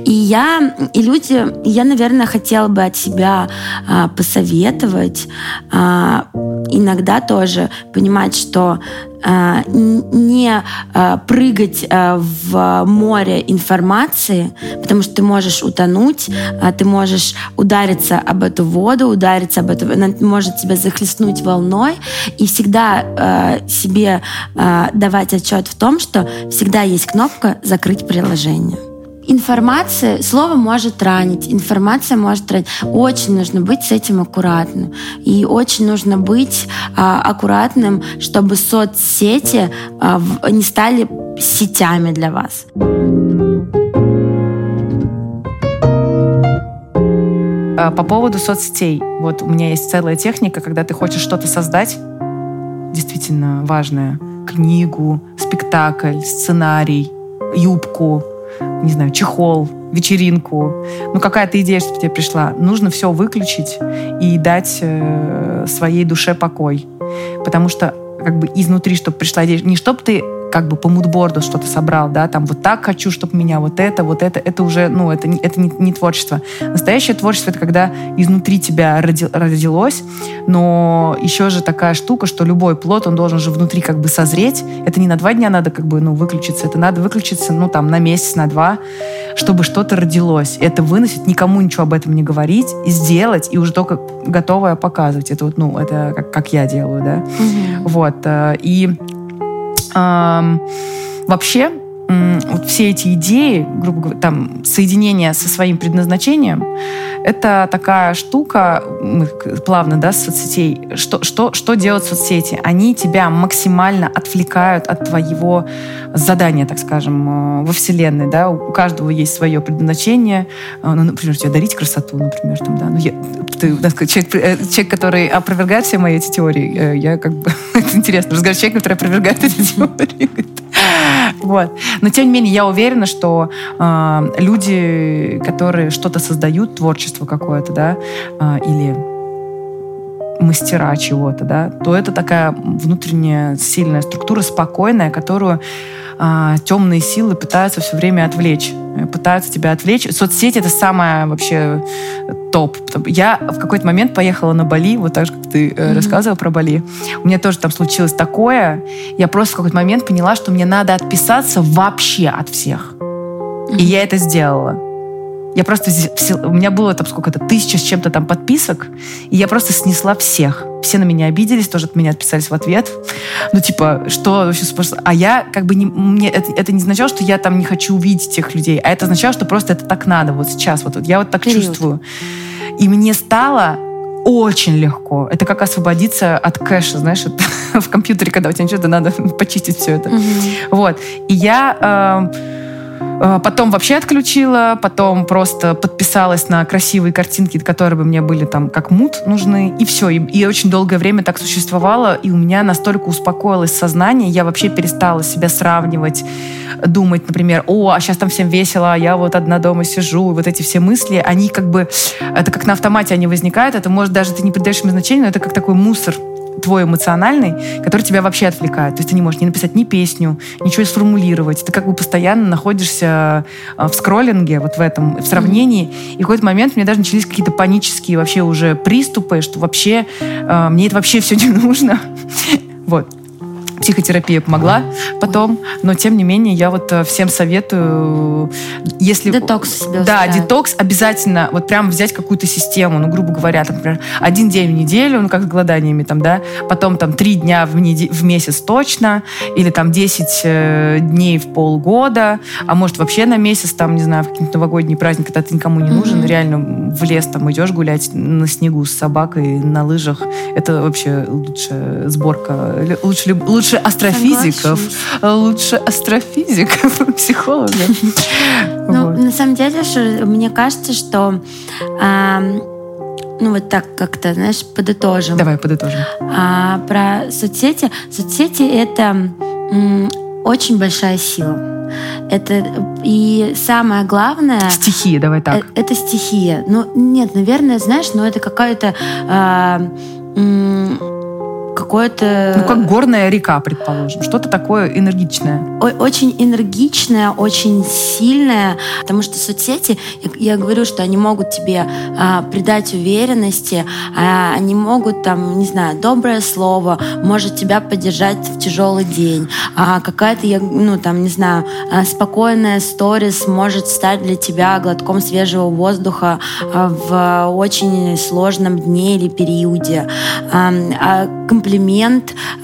И я, и люди, я, наверное, хотела бы от себя э, посоветовать э, иногда тоже понимать, что не а, прыгать а, в море информации, потому что ты можешь утонуть, ты можешь удариться об эту воду, удариться об эту, она может тебя захлестнуть волной, и всегда себе давать отчет в том, что всегда есть кнопка «Закрыть приложение». Информация, слово может ранить, информация может ранить. Очень нужно быть с этим аккуратным. И очень нужно быть а, аккуратным, чтобы соцсети а, в, не стали сетями для вас. А, по поводу соцсетей. Вот у меня есть целая техника, когда ты хочешь что-то создать, действительно важное, книгу, спектакль, сценарий, юбку, не знаю, чехол, вечеринку, ну какая-то идея, что тебе пришла, нужно все выключить и дать э, своей душе покой. Потому что как бы изнутри, чтобы пришла идея, не чтобы ты как бы по мудборду что-то собрал, да, там вот так хочу, чтобы меня вот это, вот это, это уже, ну, это, это не, не творчество. Настоящее творчество — это когда изнутри тебя роди, родилось, но еще же такая штука, что любой плод, он должен же внутри как бы созреть. Это не на два дня надо как бы, ну, выключиться, это надо выключиться, ну, там, на месяц, на два, чтобы что-то родилось. Это выносить, никому ничего об этом не говорить, и сделать, и уже только готовое показывать. Это вот, ну, это как, как я делаю, да. Угу. Вот. Э, и вообще вот все эти идеи, грубо говоря, там, соединение со своим предназначением, это такая штука, мы плавно, да, соцсетей, что, что, что делают соцсети? Они тебя максимально отвлекают от твоего задания, так скажем, э, во Вселенной, да, у каждого есть свое предназначение, э, ну, например, тебе дарить красоту, например, там, да, ну, я, ты, человек, э, человек, который опровергает все мои эти теории, я как бы, это интересно, разговаривать с человеком, который опровергает эти теории, вот. Но тем не менее, я уверена, что э, люди, которые что-то создают, творчество какое-то, да, э, или мастера чего-то, да, то это такая внутренняя сильная структура, спокойная, которую а, темные силы пытаются все время отвлечь. Пытаются тебя отвлечь. Соцсети — это самое вообще топ. Я в какой-то момент поехала на Бали, вот так же, как ты mm-hmm. рассказывала про Бали. У меня тоже там случилось такое. Я просто в какой-то момент поняла, что мне надо отписаться вообще от всех. Mm-hmm. И я это сделала. Я просто... У меня было там сколько-то, тысяча с чем-то там подписок, и я просто снесла всех. Все на меня обиделись, тоже от меня отписались в ответ. Ну, типа, что вообще... А я как бы... Не, мне, это, это не означало, что я там не хочу увидеть тех людей, а это означало, что просто это так надо вот сейчас. Вот, вот я вот так Период. чувствую. И мне стало очень легко. Это как освободиться от кэша, знаешь, в компьютере, когда у тебя ничего, то надо почистить все это. Mm-hmm. Вот. И я... Э, потом вообще отключила, потом просто подписалась на красивые картинки, которые бы мне были там как мут нужны, и все. И, и очень долгое время так существовало, и у меня настолько успокоилось сознание, я вообще перестала себя сравнивать, думать, например, о, а сейчас там всем весело, а я вот одна дома сижу, и вот эти все мысли, они как бы, это как на автомате они возникают, это может даже ты не придаешь им значения, но это как такой мусор, твой эмоциональный, который тебя вообще отвлекает. То есть ты не можешь не написать ни песню, ничего сформулировать. Ты как бы постоянно находишься а, в скроллинге, вот в этом, в сравнении. И в какой-то момент мне даже начались какие-то панические вообще уже приступы, что вообще э, мне это вообще все не нужно. Вот. Психотерапия помогла потом, но тем не менее я вот э, всем советую, если... Детокс Да, устраивать. детокс обязательно вот прям взять какую-то систему, ну, грубо говоря, там, например, один день в неделю, ну, как с голоданиями там, да, потом там три дня в, неде- в месяц точно, или там 10 э, дней в полгода, а может вообще на месяц, там, не знаю, в какие-нибудь новогодние праздники, когда ты никому не нужен, Мгм. реально в лес там идешь гулять на снегу с собакой, на лыжах, это вообще лучшая сборка, лучше, люб- лучше астрофизиков, лучше астрофизиков, психологов. Ну, Вот. на самом деле, мне кажется, что ну вот так как-то, знаешь, подытожим. Давай подытожим. А, про соцсети. Соцсети это очень большая сила. Это и самое главное. Стихия, давай так. Э, Это стихия. Ну, нет, наверное, знаешь, но это какая-то м, какое-то... Ну, как горная река, предположим. Что-то такое энергичное. О- очень энергичная, очень сильная, потому что соцсети, я, я говорю, что они могут тебе а, придать уверенности, а, они могут там, не знаю, доброе слово может тебя поддержать в тяжелый день, а какая-то, я, ну там, не знаю, а, спокойная сторис может стать для тебя глотком свежего воздуха а, в очень сложном дне или периоде. А, а комплимент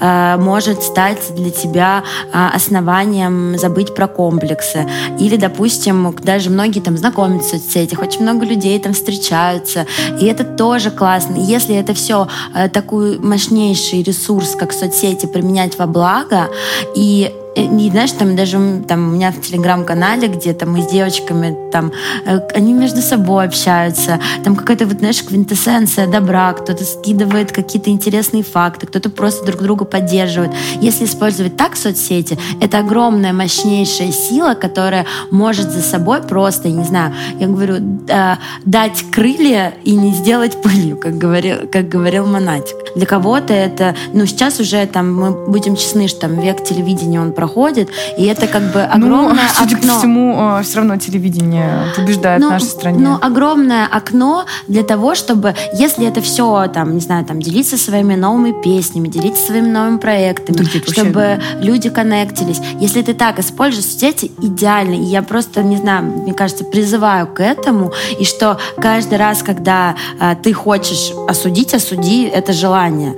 а, может стать для тебя а, основанием забыть про комплексы. Или, допустим, даже многие там знакомятся в соцсетях, очень много людей там встречаются, и это тоже классно. Если это все такой мощнейший ресурс, как соцсети, применять во благо, и э, не знаешь, там даже там у меня в телеграм-канале, где там мы с девочками там э, они между собой общаются, там какая-то вот знаешь квинтэссенция добра, кто-то скидывает какие-то интересные факты, кто-то просто друг друга поддерживает. Если использовать так соцсети, это огромная мощнейшая сила, которая может за собой просто, я не знаю, я говорю, э, дать крылья и не сделать пылью, как говорил, как говорил Монатик. Для кого-то это, ну сейчас уже там мы будем честны, что там век телевидения он проходит, и это как бы огромное ну, судя окно. по всему, все равно телевидение побеждает в нашей стране. Ну, огромное окно для того, чтобы, если это все, там, не знаю, там, делиться своими новыми песнями, делиться своими новыми проектами, Да нет, вообще- чтобы люди коннектились. Если ты так используешь соцсети, идеально. И я просто, не знаю, мне кажется, призываю к этому, и что каждый раз, когда а, ты хочешь осудить, осуди это желание.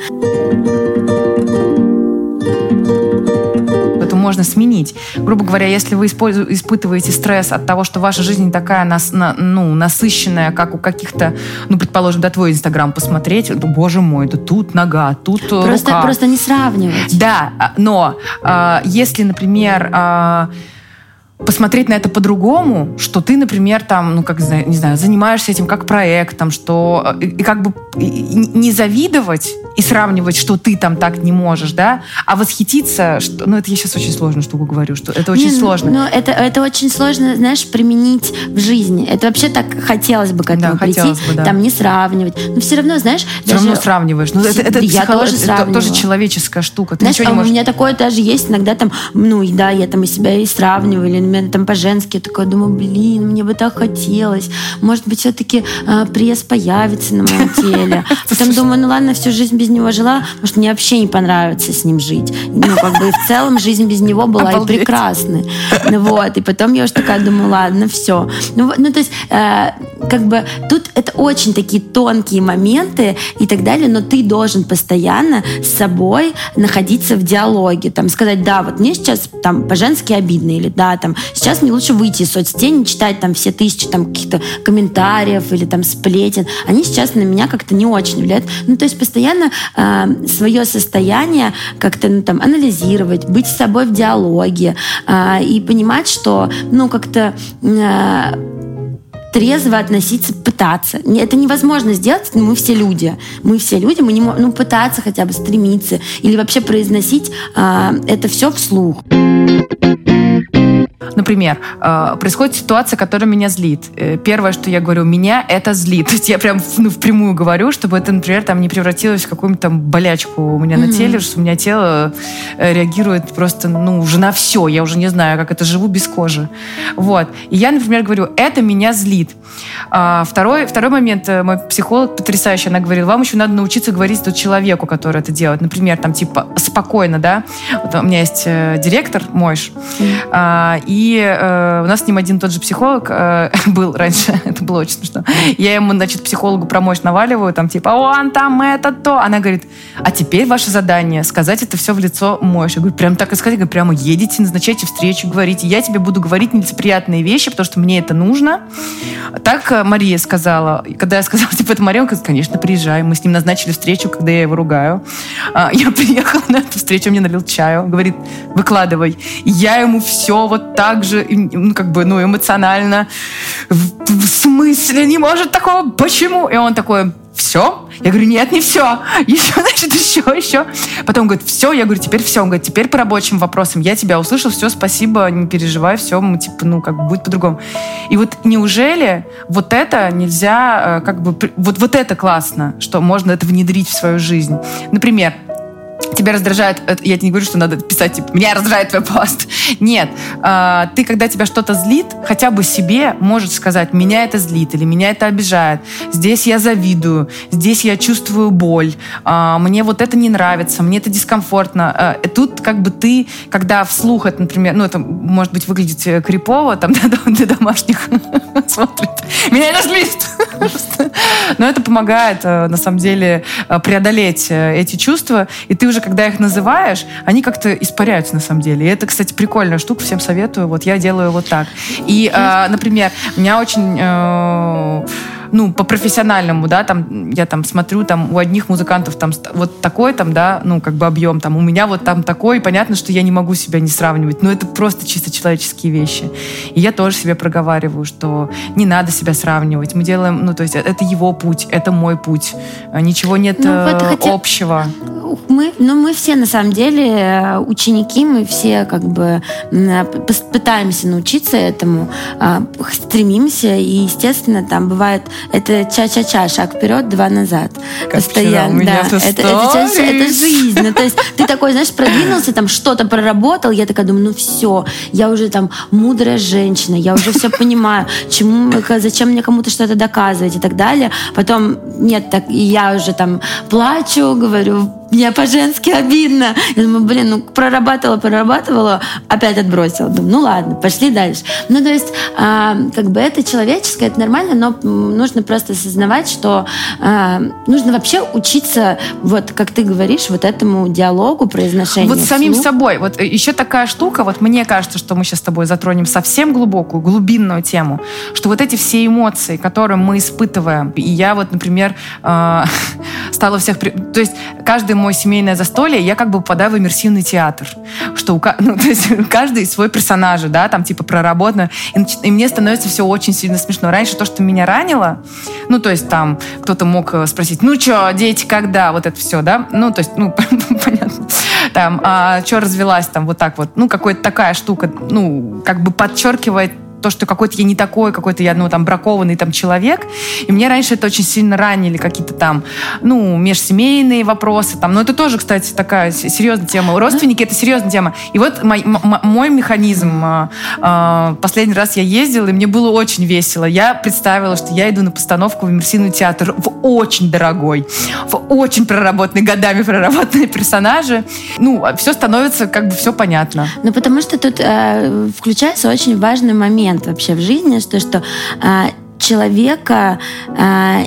Можно сменить. Грубо говоря, если вы испытываете стресс от того, что ваша жизнь не такая нас, на- ну, насыщенная, как у каких-то, ну, предположим, да, твой Инстаграм посмотреть, ну, боже мой, да тут нога, тут э, Просто, рука. просто не сравнивать. Да, а, но а, если, например, а, посмотреть на это по-другому, что ты, например, там, ну, как, не знаю, занимаешься этим как проектом, что э, и, и как бы и не завидовать и сравнивать, что ты там так не можешь, да, а восхититься, что, ну, это я сейчас очень сложную штуку говорю, что это очень Не, ну, сложно. Но это, это очень сложно, знаешь, применить в жизни. Это вообще так хотелось бы к этому Да, прийти. хотелось бы, да. Там не сравнивать. Но все равно, знаешь, Все даже... равно сравниваешь. Ну, это, это, Я психо- тоже это тоже человеческая штука. Ты Знаешь, ничего а не у можешь... меня такое даже есть иногда там, ну, и да, я там и себя и сравниваю, или например, там по-женски, я такая думаю, блин, мне бы так хотелось. Может быть, все-таки пресс появится на моем теле. Потом думаю, ну ладно, всю жизнь без него жила, может, мне вообще не понравится с ним жить. Ну, как бы и в целом жизнь без него была и Обалдеть. прекрасной. Ну, вот, и потом я уже такая думаю, ладно, все. Ну, ну то есть, э, как бы тут это очень такие тонкие моменты и так далее, но ты должен постоянно с собой находиться в диалоге, там, сказать, да, вот мне сейчас там по-женски обидно, или да, там, сейчас мне лучше выйти из соцсетей, не читать там все тысячи там каких-то комментариев или там сплетен. Они сейчас на меня как-то не очень влияют. Ну, то есть постоянно э, свое состояние как-то ну, там анализировать, быть с собой в диалоге э, и понимать, что, ну, как-то э, трезво относиться, пытаться. Это невозможно сделать, мы все люди. Мы все люди, мы не можем, ну, пытаться хотя бы стремиться или вообще произносить а, это все вслух. Например, э, происходит ситуация, которая меня злит. Э, первое, что я говорю, меня это злит. То есть я прям ну, впрямую говорю, чтобы это, например, там не превратилось в какую-нибудь там болячку у меня mm-hmm. на теле, что у меня тело э, реагирует просто, ну, уже на все. Я уже не знаю, как это живу без кожи. Вот. И я, например, говорю, это меня злит. А, второй, второй момент, мой психолог потрясающий, она говорила, вам еще надо научиться говорить тут человеку, который это делает. Например, там, типа, спокойно, да. Вот у меня есть директор, Мойш, mm-hmm. и и э, у нас с ним один тот же психолог э, был раньше. Это было очень смешно. Я ему, значит, психологу про мощь наваливаю, там типа, он там это то. Она говорит, а теперь ваше задание сказать это все в лицо мощь. Я говорю, прям так и сказать, говорю, прямо едете, назначайте встречу, говорите. Я тебе буду говорить нелицеприятные вещи, потому что мне это нужно. Так э, Мария сказала. Когда я сказала, типа, это Мария, он говорит, конечно, приезжай. Мы с ним назначили встречу, когда я его ругаю. А, я приехала на эту встречу, мне налил чаю. Говорит, выкладывай. Я ему все вот также, ну, как бы, ну, эмоционально. В, смысле? Не может такого? Почему? И он такой, все? Я говорю, нет, не все. Еще, значит, еще, еще. Потом говорит, все. Я говорю, теперь все. Он говорит, теперь по рабочим вопросам. Я тебя услышал, все, спасибо, не переживай, все, мы, типа, ну, как бы будет по-другому. И вот неужели вот это нельзя, э, как бы, вот, вот это классно, что можно это внедрить в свою жизнь. Например, тебя раздражает, я тебе не говорю, что надо писать, типа, меня раздражает твой пост. Нет. А, ты, когда тебя что-то злит, хотя бы себе можешь сказать, меня это злит или меня это обижает. Здесь я завидую, здесь я чувствую боль, а, мне вот это не нравится, мне это дискомфортно. А, тут как бы ты, когда вслух это, например, ну, это может быть выглядит э, крипово, там, для домашних смотрит. Меня это злит! Но это помогает, э, на самом деле, э, преодолеть эти чувства, и ты уже когда их называешь, они как-то испаряются на самом деле. И это, кстати, прикольная штука, всем советую. Вот я делаю вот так. И, э, например, меня очень... Э, ну, по профессиональному, да, там, я там смотрю, там, у одних музыкантов там вот такой там, да, ну, как бы объем, там, у меня вот там такой, и понятно, что я не могу себя не сравнивать, но это просто чисто человеческие вещи. И я тоже себе проговариваю, что не надо себя сравнивать, мы делаем, ну, то есть это его путь, это мой путь, ничего нет ну, вот хотя... общего. Мы, ну, мы все, на самом деле, э, ученики, мы все, как бы, пытаемся научиться этому, а, стремимся, и, естественно, там бывает это ча-ча-ча, шаг вперед, два назад. Как Постоянно. да. Это, это, это, это жизнь. Ну, то есть ты такой, знаешь, продвинулся, там что-то проработал, я такая думаю, ну все, я уже там мудрая женщина, я уже все понимаю, чему, зачем мне кому-то что-то доказывать и так далее. Потом, нет, так я уже там плачу, говорю, мне по-женски обидно. Я думаю, блин, ну прорабатывала, прорабатывала, опять отбросила. Думаю, ну ладно, пошли дальше. Ну, то есть, а, как бы это человеческое, это нормально, но нужно просто осознавать, что а, нужно вообще учиться, вот как ты говоришь, вот этому диалогу, произношению. Вот с самим собой. Вот э, еще такая штука, вот мне кажется, что мы сейчас с тобой затронем совсем глубокую, глубинную тему, что вот эти все эмоции, которые мы испытываем, и я вот, например, э, стала всех... То есть каждый мой семейное застолье, я как бы попадаю в иммерсивный театр. Что у, ну, то есть каждый свой персонаж, да, там типа проработано. И, и мне становится все очень сильно смешно. Раньше то, что меня ранило, ну, то есть там кто-то мог э, спросить, ну что, дети, когда? Вот это все, да? Ну, то есть, ну, понятно. Там, а что развелась там вот так вот? Ну, какая-то такая штука, ну, как бы подчеркивает то, что какой-то я не такой, какой-то я, ну, там, бракованный там человек. И мне раньше это очень сильно ранили, какие-то там, ну, межсемейные вопросы там. Но это тоже, кстати, такая серьезная тема. Родственники — это серьезная тема. И вот мой, мой механизм. А, а, последний раз я ездила, и мне было очень весело. Я представила, что я иду на постановку в иммерсивный театр в очень дорогой, в очень проработанный, годами проработанные персонажи. Ну, все становится как бы все понятно. Ну, потому что тут э, включается очень важный момент момент вообще в жизни, что, что э, человека э,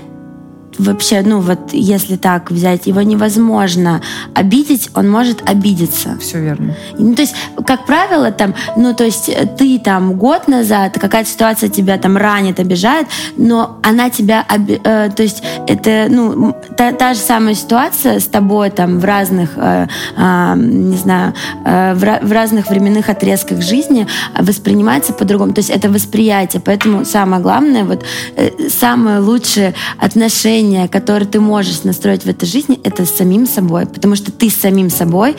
вообще, ну вот если так взять, его невозможно обидеть, он может обидеться. Все верно. Ну, то есть, как правило, там, ну, то есть ты там год назад, какая-то ситуация тебя там ранит, обижает, но она тебя, оби... э, то есть это, ну, та, та же самая ситуация с тобой там в разных, э, э, не знаю, э, в, в разных временных отрезках жизни воспринимается по-другому. То есть это восприятие. Поэтому самое главное, вот э, самое лучшее отношение отношения, которые ты можешь настроить в этой жизни, это с самим собой. Потому что ты с самим собой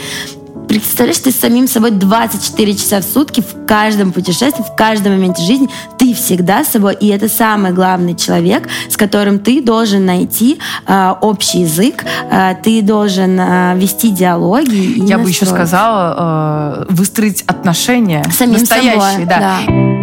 представляешь, ты с самим собой 24 часа в сутки в каждом путешествии, в каждом моменте жизни. Ты всегда с собой, и это самый главный человек, с которым ты должен найти э, общий язык, э, ты должен э, вести диалоги. Я настроить. бы еще сказала, э, выстроить отношения. Самим настоящие, собой, да. да.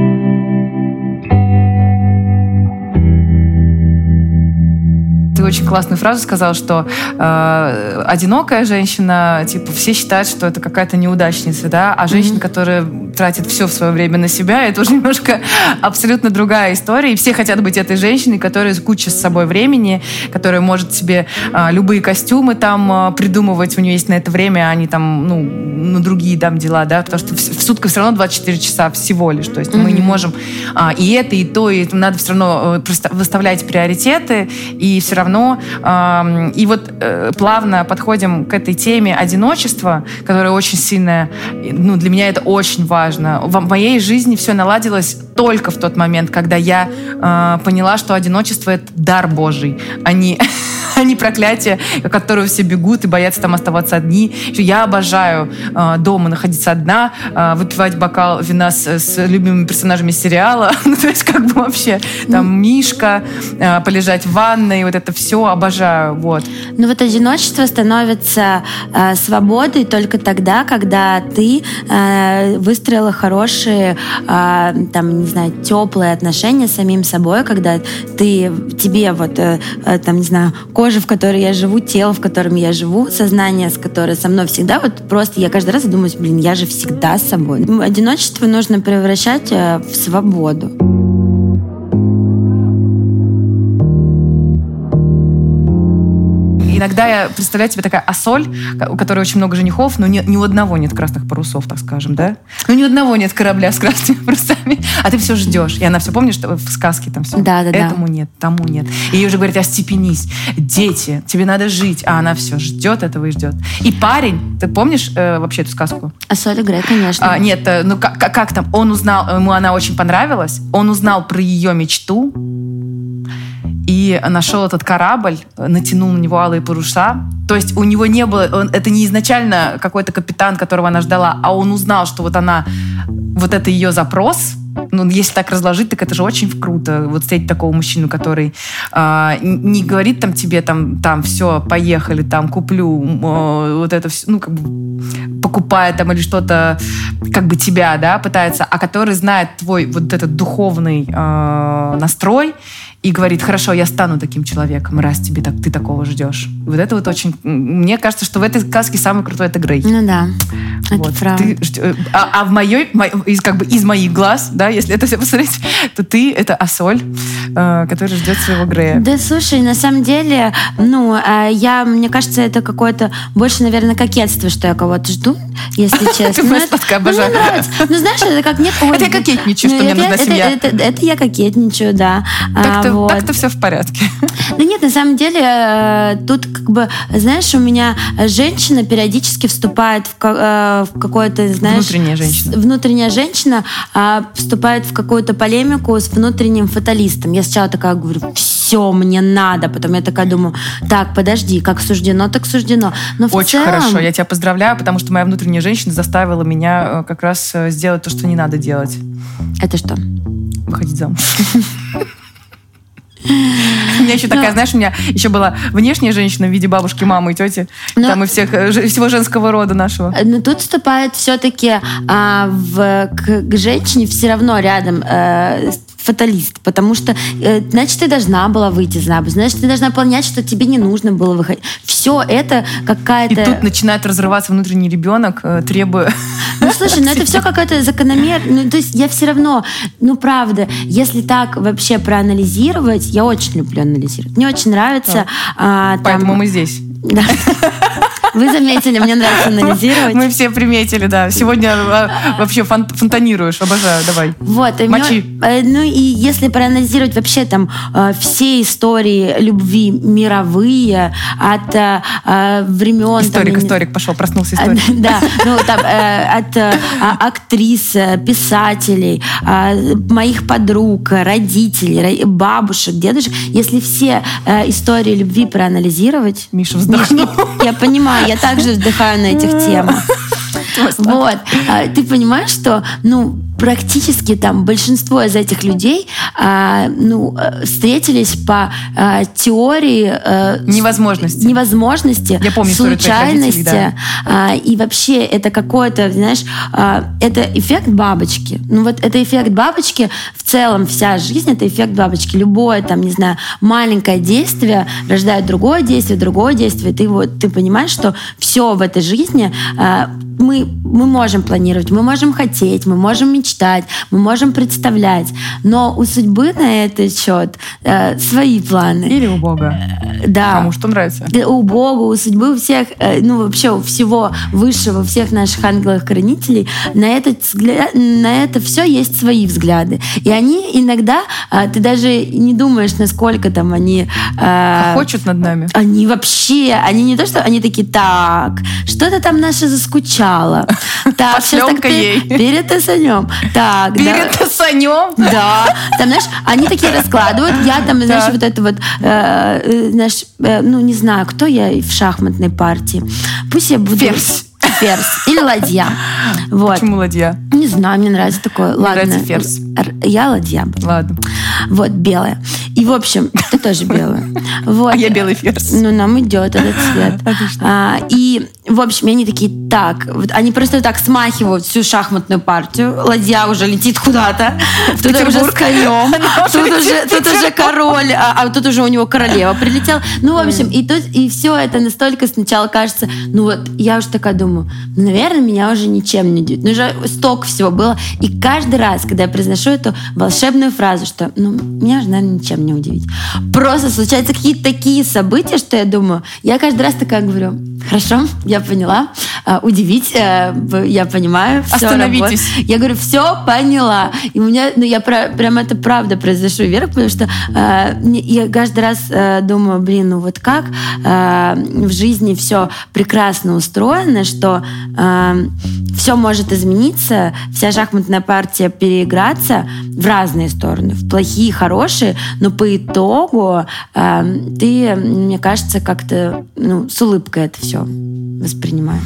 Очень классную фразу сказал, что э, одинокая женщина, типа, все считают, что это какая-то неудачница, да, а женщина, mm-hmm. которая тратит все в свое время на себя, это уже немножко абсолютно другая история. И все хотят быть этой женщиной, которая с кучей с собой времени, которая может себе э, любые костюмы там э, придумывать, у нее есть на это время, а не там, ну, на другие там дела, да, потому что в, в сутках все равно 24 часа всего лишь, то есть mm-hmm. мы не можем а, и это, и то, и надо все равно э, выставлять приоритеты, и все равно равно. И вот э, плавно подходим к этой теме одиночества, которая очень сильная. Ну, для меня это очень важно. В моей жизни все наладилось только в тот момент, когда я э, поняла, что одиночество — это дар Божий, а не не проклятие, к которому все бегут и боятся там оставаться одни. Я обожаю э, дома находиться одна, э, выпивать бокал вина с, с любимыми персонажами сериала. ну, то есть как бы вообще там Мишка, э, полежать в ванной, вот это все обожаю. Вот. Ну вот одиночество становится э, свободой только тогда, когда ты э, выстроила хорошие, э, там, не знаю, теплые отношения с самим собой, когда ты, тебе вот, э, э, там, не знаю, кожа, в которой я живу, тело, в котором я живу, сознание, с которым со мной всегда, вот просто я каждый раз думаю, блин, я же всегда с собой. Одиночество нужно превращать э, в свободу. Иногда я представляю себе такая осоль, у которой очень много женихов, но ни, ни у одного нет красных парусов, так скажем, да? Ну, ни у одного нет корабля с красными парусами. А ты все ждешь. И она все, помнишь, что в сказке там все? Да, да, Этому да. нет, тому нет. И ей уже говорят, остепенись. Дети, тебе надо жить. А она все ждет этого и ждет. И парень, ты помнишь э, вообще эту сказку? А соль играет, конечно. А, нет, э, ну как, как там? Он узнал, ему она очень понравилась. Он узнал про ее мечту и нашел этот корабль, натянул на него алые паруса. То есть у него не было, он, это не изначально какой-то капитан, которого она ждала, а он узнал, что вот она, вот это ее запрос, ну, если так разложить, так это же очень круто. Вот встретить такого мужчину, который э, не говорит там тебе, там, там, все, поехали, там, куплю, э, вот это все, ну, как бы покупает там или что-то, как бы тебя, да, пытается, а который знает твой вот этот духовный э, настрой и говорит, хорошо, я стану таким человеком, раз тебе так, ты такого ждешь. Вот это вот очень... Мне кажется, что в этой сказке самый крутой это Грей. Ну да, вот. это правда. Ты, э, а, а в моей, из, как бы из моих глаз, да, если это все посмотреть, то ты это Асоль, э, который ждет своего Грея. Да, слушай, на самом деле, ну, э, я, мне кажется, это какое-то больше, наверное, кокетство, что я кого-то жду, если честно. Ты моя сладкая ну, обожаю. Ну, знаешь, это как нет... Это я кокетничаю, что мне нужна семья. Это я кокетничаю, да. Так-то вот. Так-то все в порядке. Да нет, на самом деле, э, тут как бы, знаешь, у меня женщина периодически вступает в, э, в какое-то, знаешь... Внутренняя женщина. Внутренняя женщина а, вступает в какую-то полемику с внутренним фаталистом. Я сначала такая говорю, все, мне надо. Потом я такая думаю, так, подожди, как суждено, так суждено. Но Очень целом... хорошо, я тебя поздравляю, потому что моя внутренняя женщина заставила меня э, как раз сделать то, что не надо делать. Это что? Выходить замуж. У меня еще такая, знаешь, у меня еще была внешняя женщина в виде бабушки, мамы и тети. Но... Там и всех, э, всего женского рода нашего. Но тут вступает все-таки а, к женщине все равно рядом э, фаталист, потому что, э, значит, ты должна была выйти замуж, значит, ты должна понять, что тебе не нужно было выходить. Все это какая-то... И тут начинает разрываться внутренний ребенок, э, требуя... Ну, слушай, ну это все какая-то закономерность. Ну, то есть я все равно, ну, правда, если так вообще проанализировать, я очень люблю анализировать. Мне очень нравится... Поэтому там... мы здесь. Да. Вы заметили, мне нравится анализировать. Мы все приметили, да. Сегодня а, вообще фон, фонтанируешь, обожаю, давай. Вот. Мочи. Мне, э, ну и если проанализировать вообще там э, все истории любви мировые от э, времен... Историк, историк пошел, проснулся историк. Да, ну там от а, актрис, писателей, моих подруг, родителей, бабушек, дедушек. Если все истории любви проанализировать... Миша вздохнул. Я понимаю, я также вздыхаю на этих темах. Вот. А, ты понимаешь, что, ну, практически там большинство из этих людей а, ну, э, встретились по а, теории а, невозможности. невозможности, Я помню случайности. Да. А, и вообще это какое-то, знаешь, а, это эффект бабочки. Ну вот это эффект бабочки, в целом вся жизнь это эффект бабочки. Любое там, не знаю, маленькое действие рождает другое действие, другое действие. Ты вот, ты понимаешь, что все в этой жизни а, мы, мы можем планировать, мы можем хотеть, мы можем мечтать, мы можем представлять, но у судьбы на этот счет э, свои планы. Или у Бога. Э, да. Кому что нравится. У Бога, у судьбы, у всех, э, ну вообще у всего высшего, всех наших ангелов-хранителей на, этот взгляд, на это все есть свои взгляды. И они иногда, э, ты даже не думаешь, насколько там они... Э, Хочут над нами. Они вообще, они не то, что они такие, так, что-то там наше заскучало, сначала. Так, сейчас так ей. перетасанем. Так, перетасанем? Да. Там, знаешь, они такие раскладывают. Я там, знаешь, вот это вот, э, э, знаешь, э, ну, не знаю, кто я в шахматной партии. Пусть я буду... Ферзь ферзь или ладья. Вот. Почему ладья? Не знаю, мне нравится такое. Мне Ладно. нравится ферзь. Я ладья. Ладно. Вот, белая. И, в общем, ты тоже белая. Вот. А я белый ферзь. Ну, нам идет этот цвет. А, и, в общем, они такие, так, вот они просто так смахивают всю шахматную партию. Ладья уже летит куда-то. Тут уже с конем. Тут уже, тут уже король, а, а тут уже у него королева прилетела. Ну, в общем, и тут, и все это настолько сначала кажется, ну вот, я уже такая думаю, ну, наверное, меня уже ничем не удивит. Ну, уже столько всего было. И каждый раз, когда я произношу эту волшебную фразу, что, ну, меня же, наверное, ничем не удивить. Просто случаются какие-то такие события, что я думаю, я каждый раз такая говорю, хорошо, я поняла, а, удивить, э, я понимаю, все Остановитесь. Работает. Я говорю, все поняла. И у меня, ну, я про, прям это правда произошло вверх, потому что э, я каждый раз э, думаю, блин, ну вот как э, в жизни все прекрасно устроено, что э, все может измениться, вся шахматная партия переиграться в разные стороны, в плохие, хорошие, но по итогу э, ты, мне кажется, как-то ну, с улыбкой это все воспринимаешь.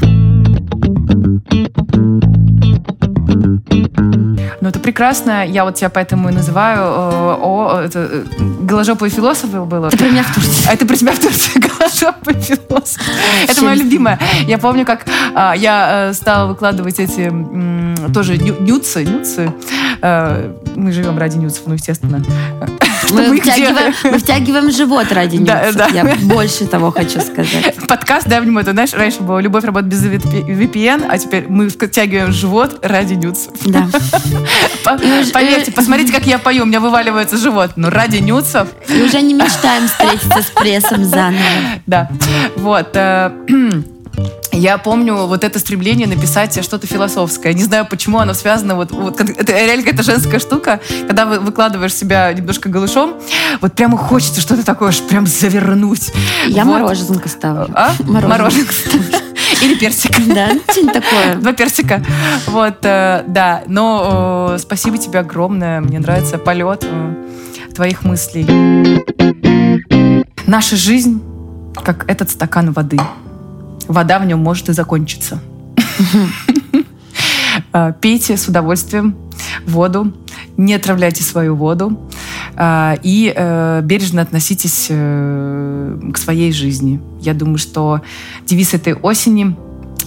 Ну, это прекрасно. Я вот тебя поэтому и называю э, о, это, э, голожопые философы было. Это про меня в Турции. А это про тебя в Турции, голожопые философы. Это моя любимая. Я помню, как а, я э, стала выкладывать эти м, тоже нюцы, нюцы. А, мы живем ради нюцев, ну, естественно. Мы, мы, втягиваем, мы втягиваем живот ради да, да. Я больше того хочу сказать. Подкаст, да, внимание, знаешь, раньше было «Любовь работает без VPN», а теперь мы втягиваем живот ради нюцев. Да. Поверьте, посмотрите, как я пою, у меня вываливается живот. Но ради нюцев... И уже не мечтаем встретиться с прессом заново. Да, вот. Я помню вот это стремление написать что-то философское. Не знаю, почему оно связано. Вот, вот это реально какая-то женская штука. Когда вы выкладываешь себя немножко голышом, вот прямо хочется что-то такое прям завернуть. Я вот. мороженка ставлю. А? Мороженка ставлю. Или персик. Да, что-нибудь такое. Два персика. Вот, э, да. Но спасибо тебе огромное. Мне нравится полет э, твоих мыслей. Наша жизнь как этот стакан воды вода в нем может и закончиться. А, пейте с удовольствием воду, не отравляйте свою воду а, и э, бережно относитесь э, к своей жизни. Я думаю, что девиз этой осени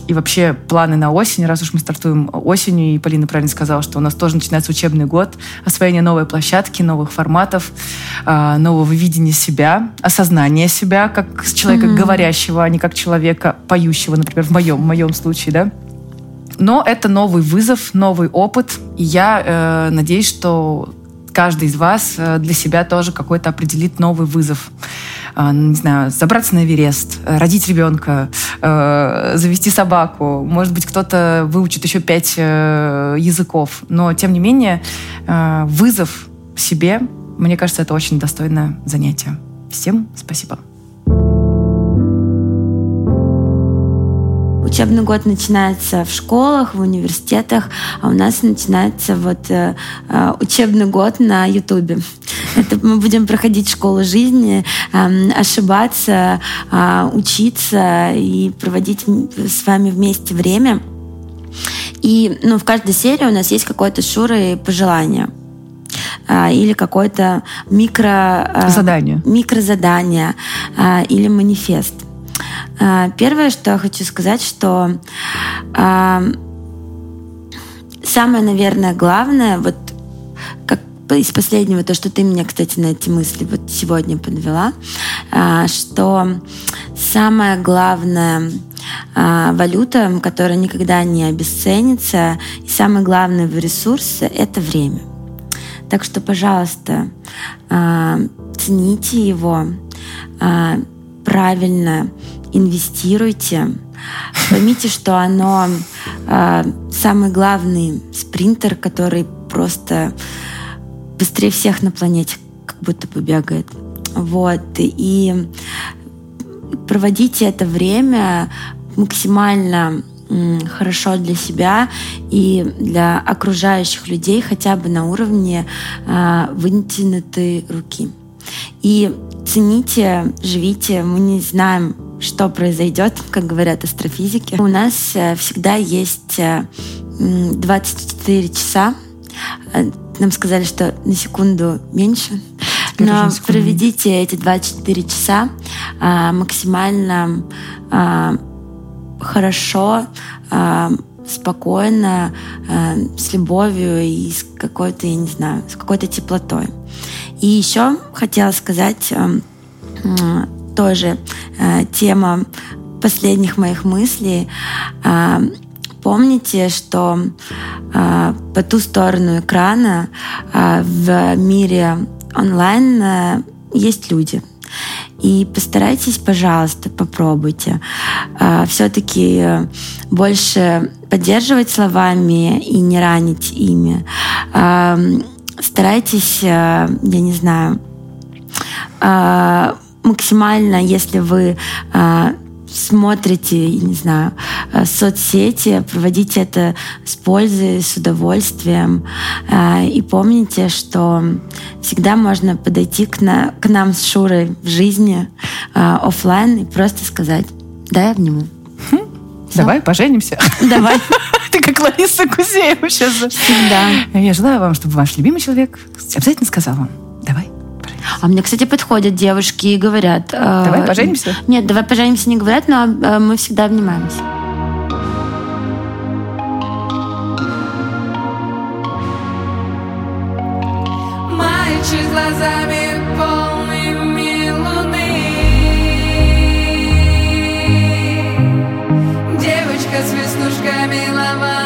и вообще планы на осень, раз уж мы стартуем осенью, и Полина правильно сказала, что у нас тоже начинается учебный год, освоение новой площадки, новых форматов, а, нового видения себя, осознания себя как человека mm-hmm. говорящего, а не как человека поющего, например, в моем, в моем случае, да. Но это новый вызов, новый опыт, и я э, надеюсь, что каждый из вас э, для себя тоже какой-то определит новый вызов. А, не знаю, забраться на Эверест, э, родить ребенка, э, завести собаку. Может быть, кто-то выучит еще пять э, языков. Но, тем не менее, вызов себе, мне кажется, это очень достойное занятие. Всем спасибо. Учебный год начинается в школах, в университетах, а у нас начинается вот э, э, учебный год на Ютубе. Это мы будем проходить школу жизни, э, ошибаться, э, учиться и проводить с вами вместе время. И ну, в каждой серии у нас есть какое-то Шурой пожелание а, или какое-то микро... А, задание. Микрозадание или манифест. Первое, что я хочу сказать, что самое, наверное, главное, вот как из последнего, то, что ты меня, кстати, на эти мысли вот сегодня подвела, что самое главное валюта, которая никогда не обесценится, и самое главное в ресурсе — это время. Так что, пожалуйста, цените его, правильно инвестируйте. Поймите, что оно а, самый главный спринтер, который просто быстрее всех на планете как будто бы бегает. Вот. И проводите это время максимально хорошо для себя и для окружающих людей хотя бы на уровне э, вытянутой руки. И цените, живите. Мы не знаем, что произойдет, как говорят астрофизики. У нас э, всегда есть э, 24 часа. Э, нам сказали, что на секунду меньше. Но проведите эти 24 часа э, максимально э, хорошо, э, спокойно, э, с любовью и с какой-то, я не знаю, с какой-то теплотой. И еще хотела сказать э, тоже тема последних моих мыслей. Помните, что по ту сторону экрана в мире онлайн есть люди – и постарайтесь, пожалуйста, попробуйте. А, Все-таки э, больше поддерживать словами и не ранить ими. А, старайтесь, э, я не знаю, максимально, если вы смотрите, не знаю, э, соцсети, проводите это с пользой, с удовольствием. Э, и помните, что всегда можно подойти к, на, к нам с Шурой в жизни офлайн и просто сказать «дай обниму». Хм. Давай поженимся. Давай. Ты как Лариса Кузеева сейчас. Всегда. Я желаю вам, чтобы ваш любимый человек обязательно сказал вам «давай а мне, кстати, подходят девушки и говорят... Э, давай поженимся? Нет, давай поженимся не говорят, но э, мы всегда обнимаемся. Мальчик глазами полными луны Девочка с веснушками звезд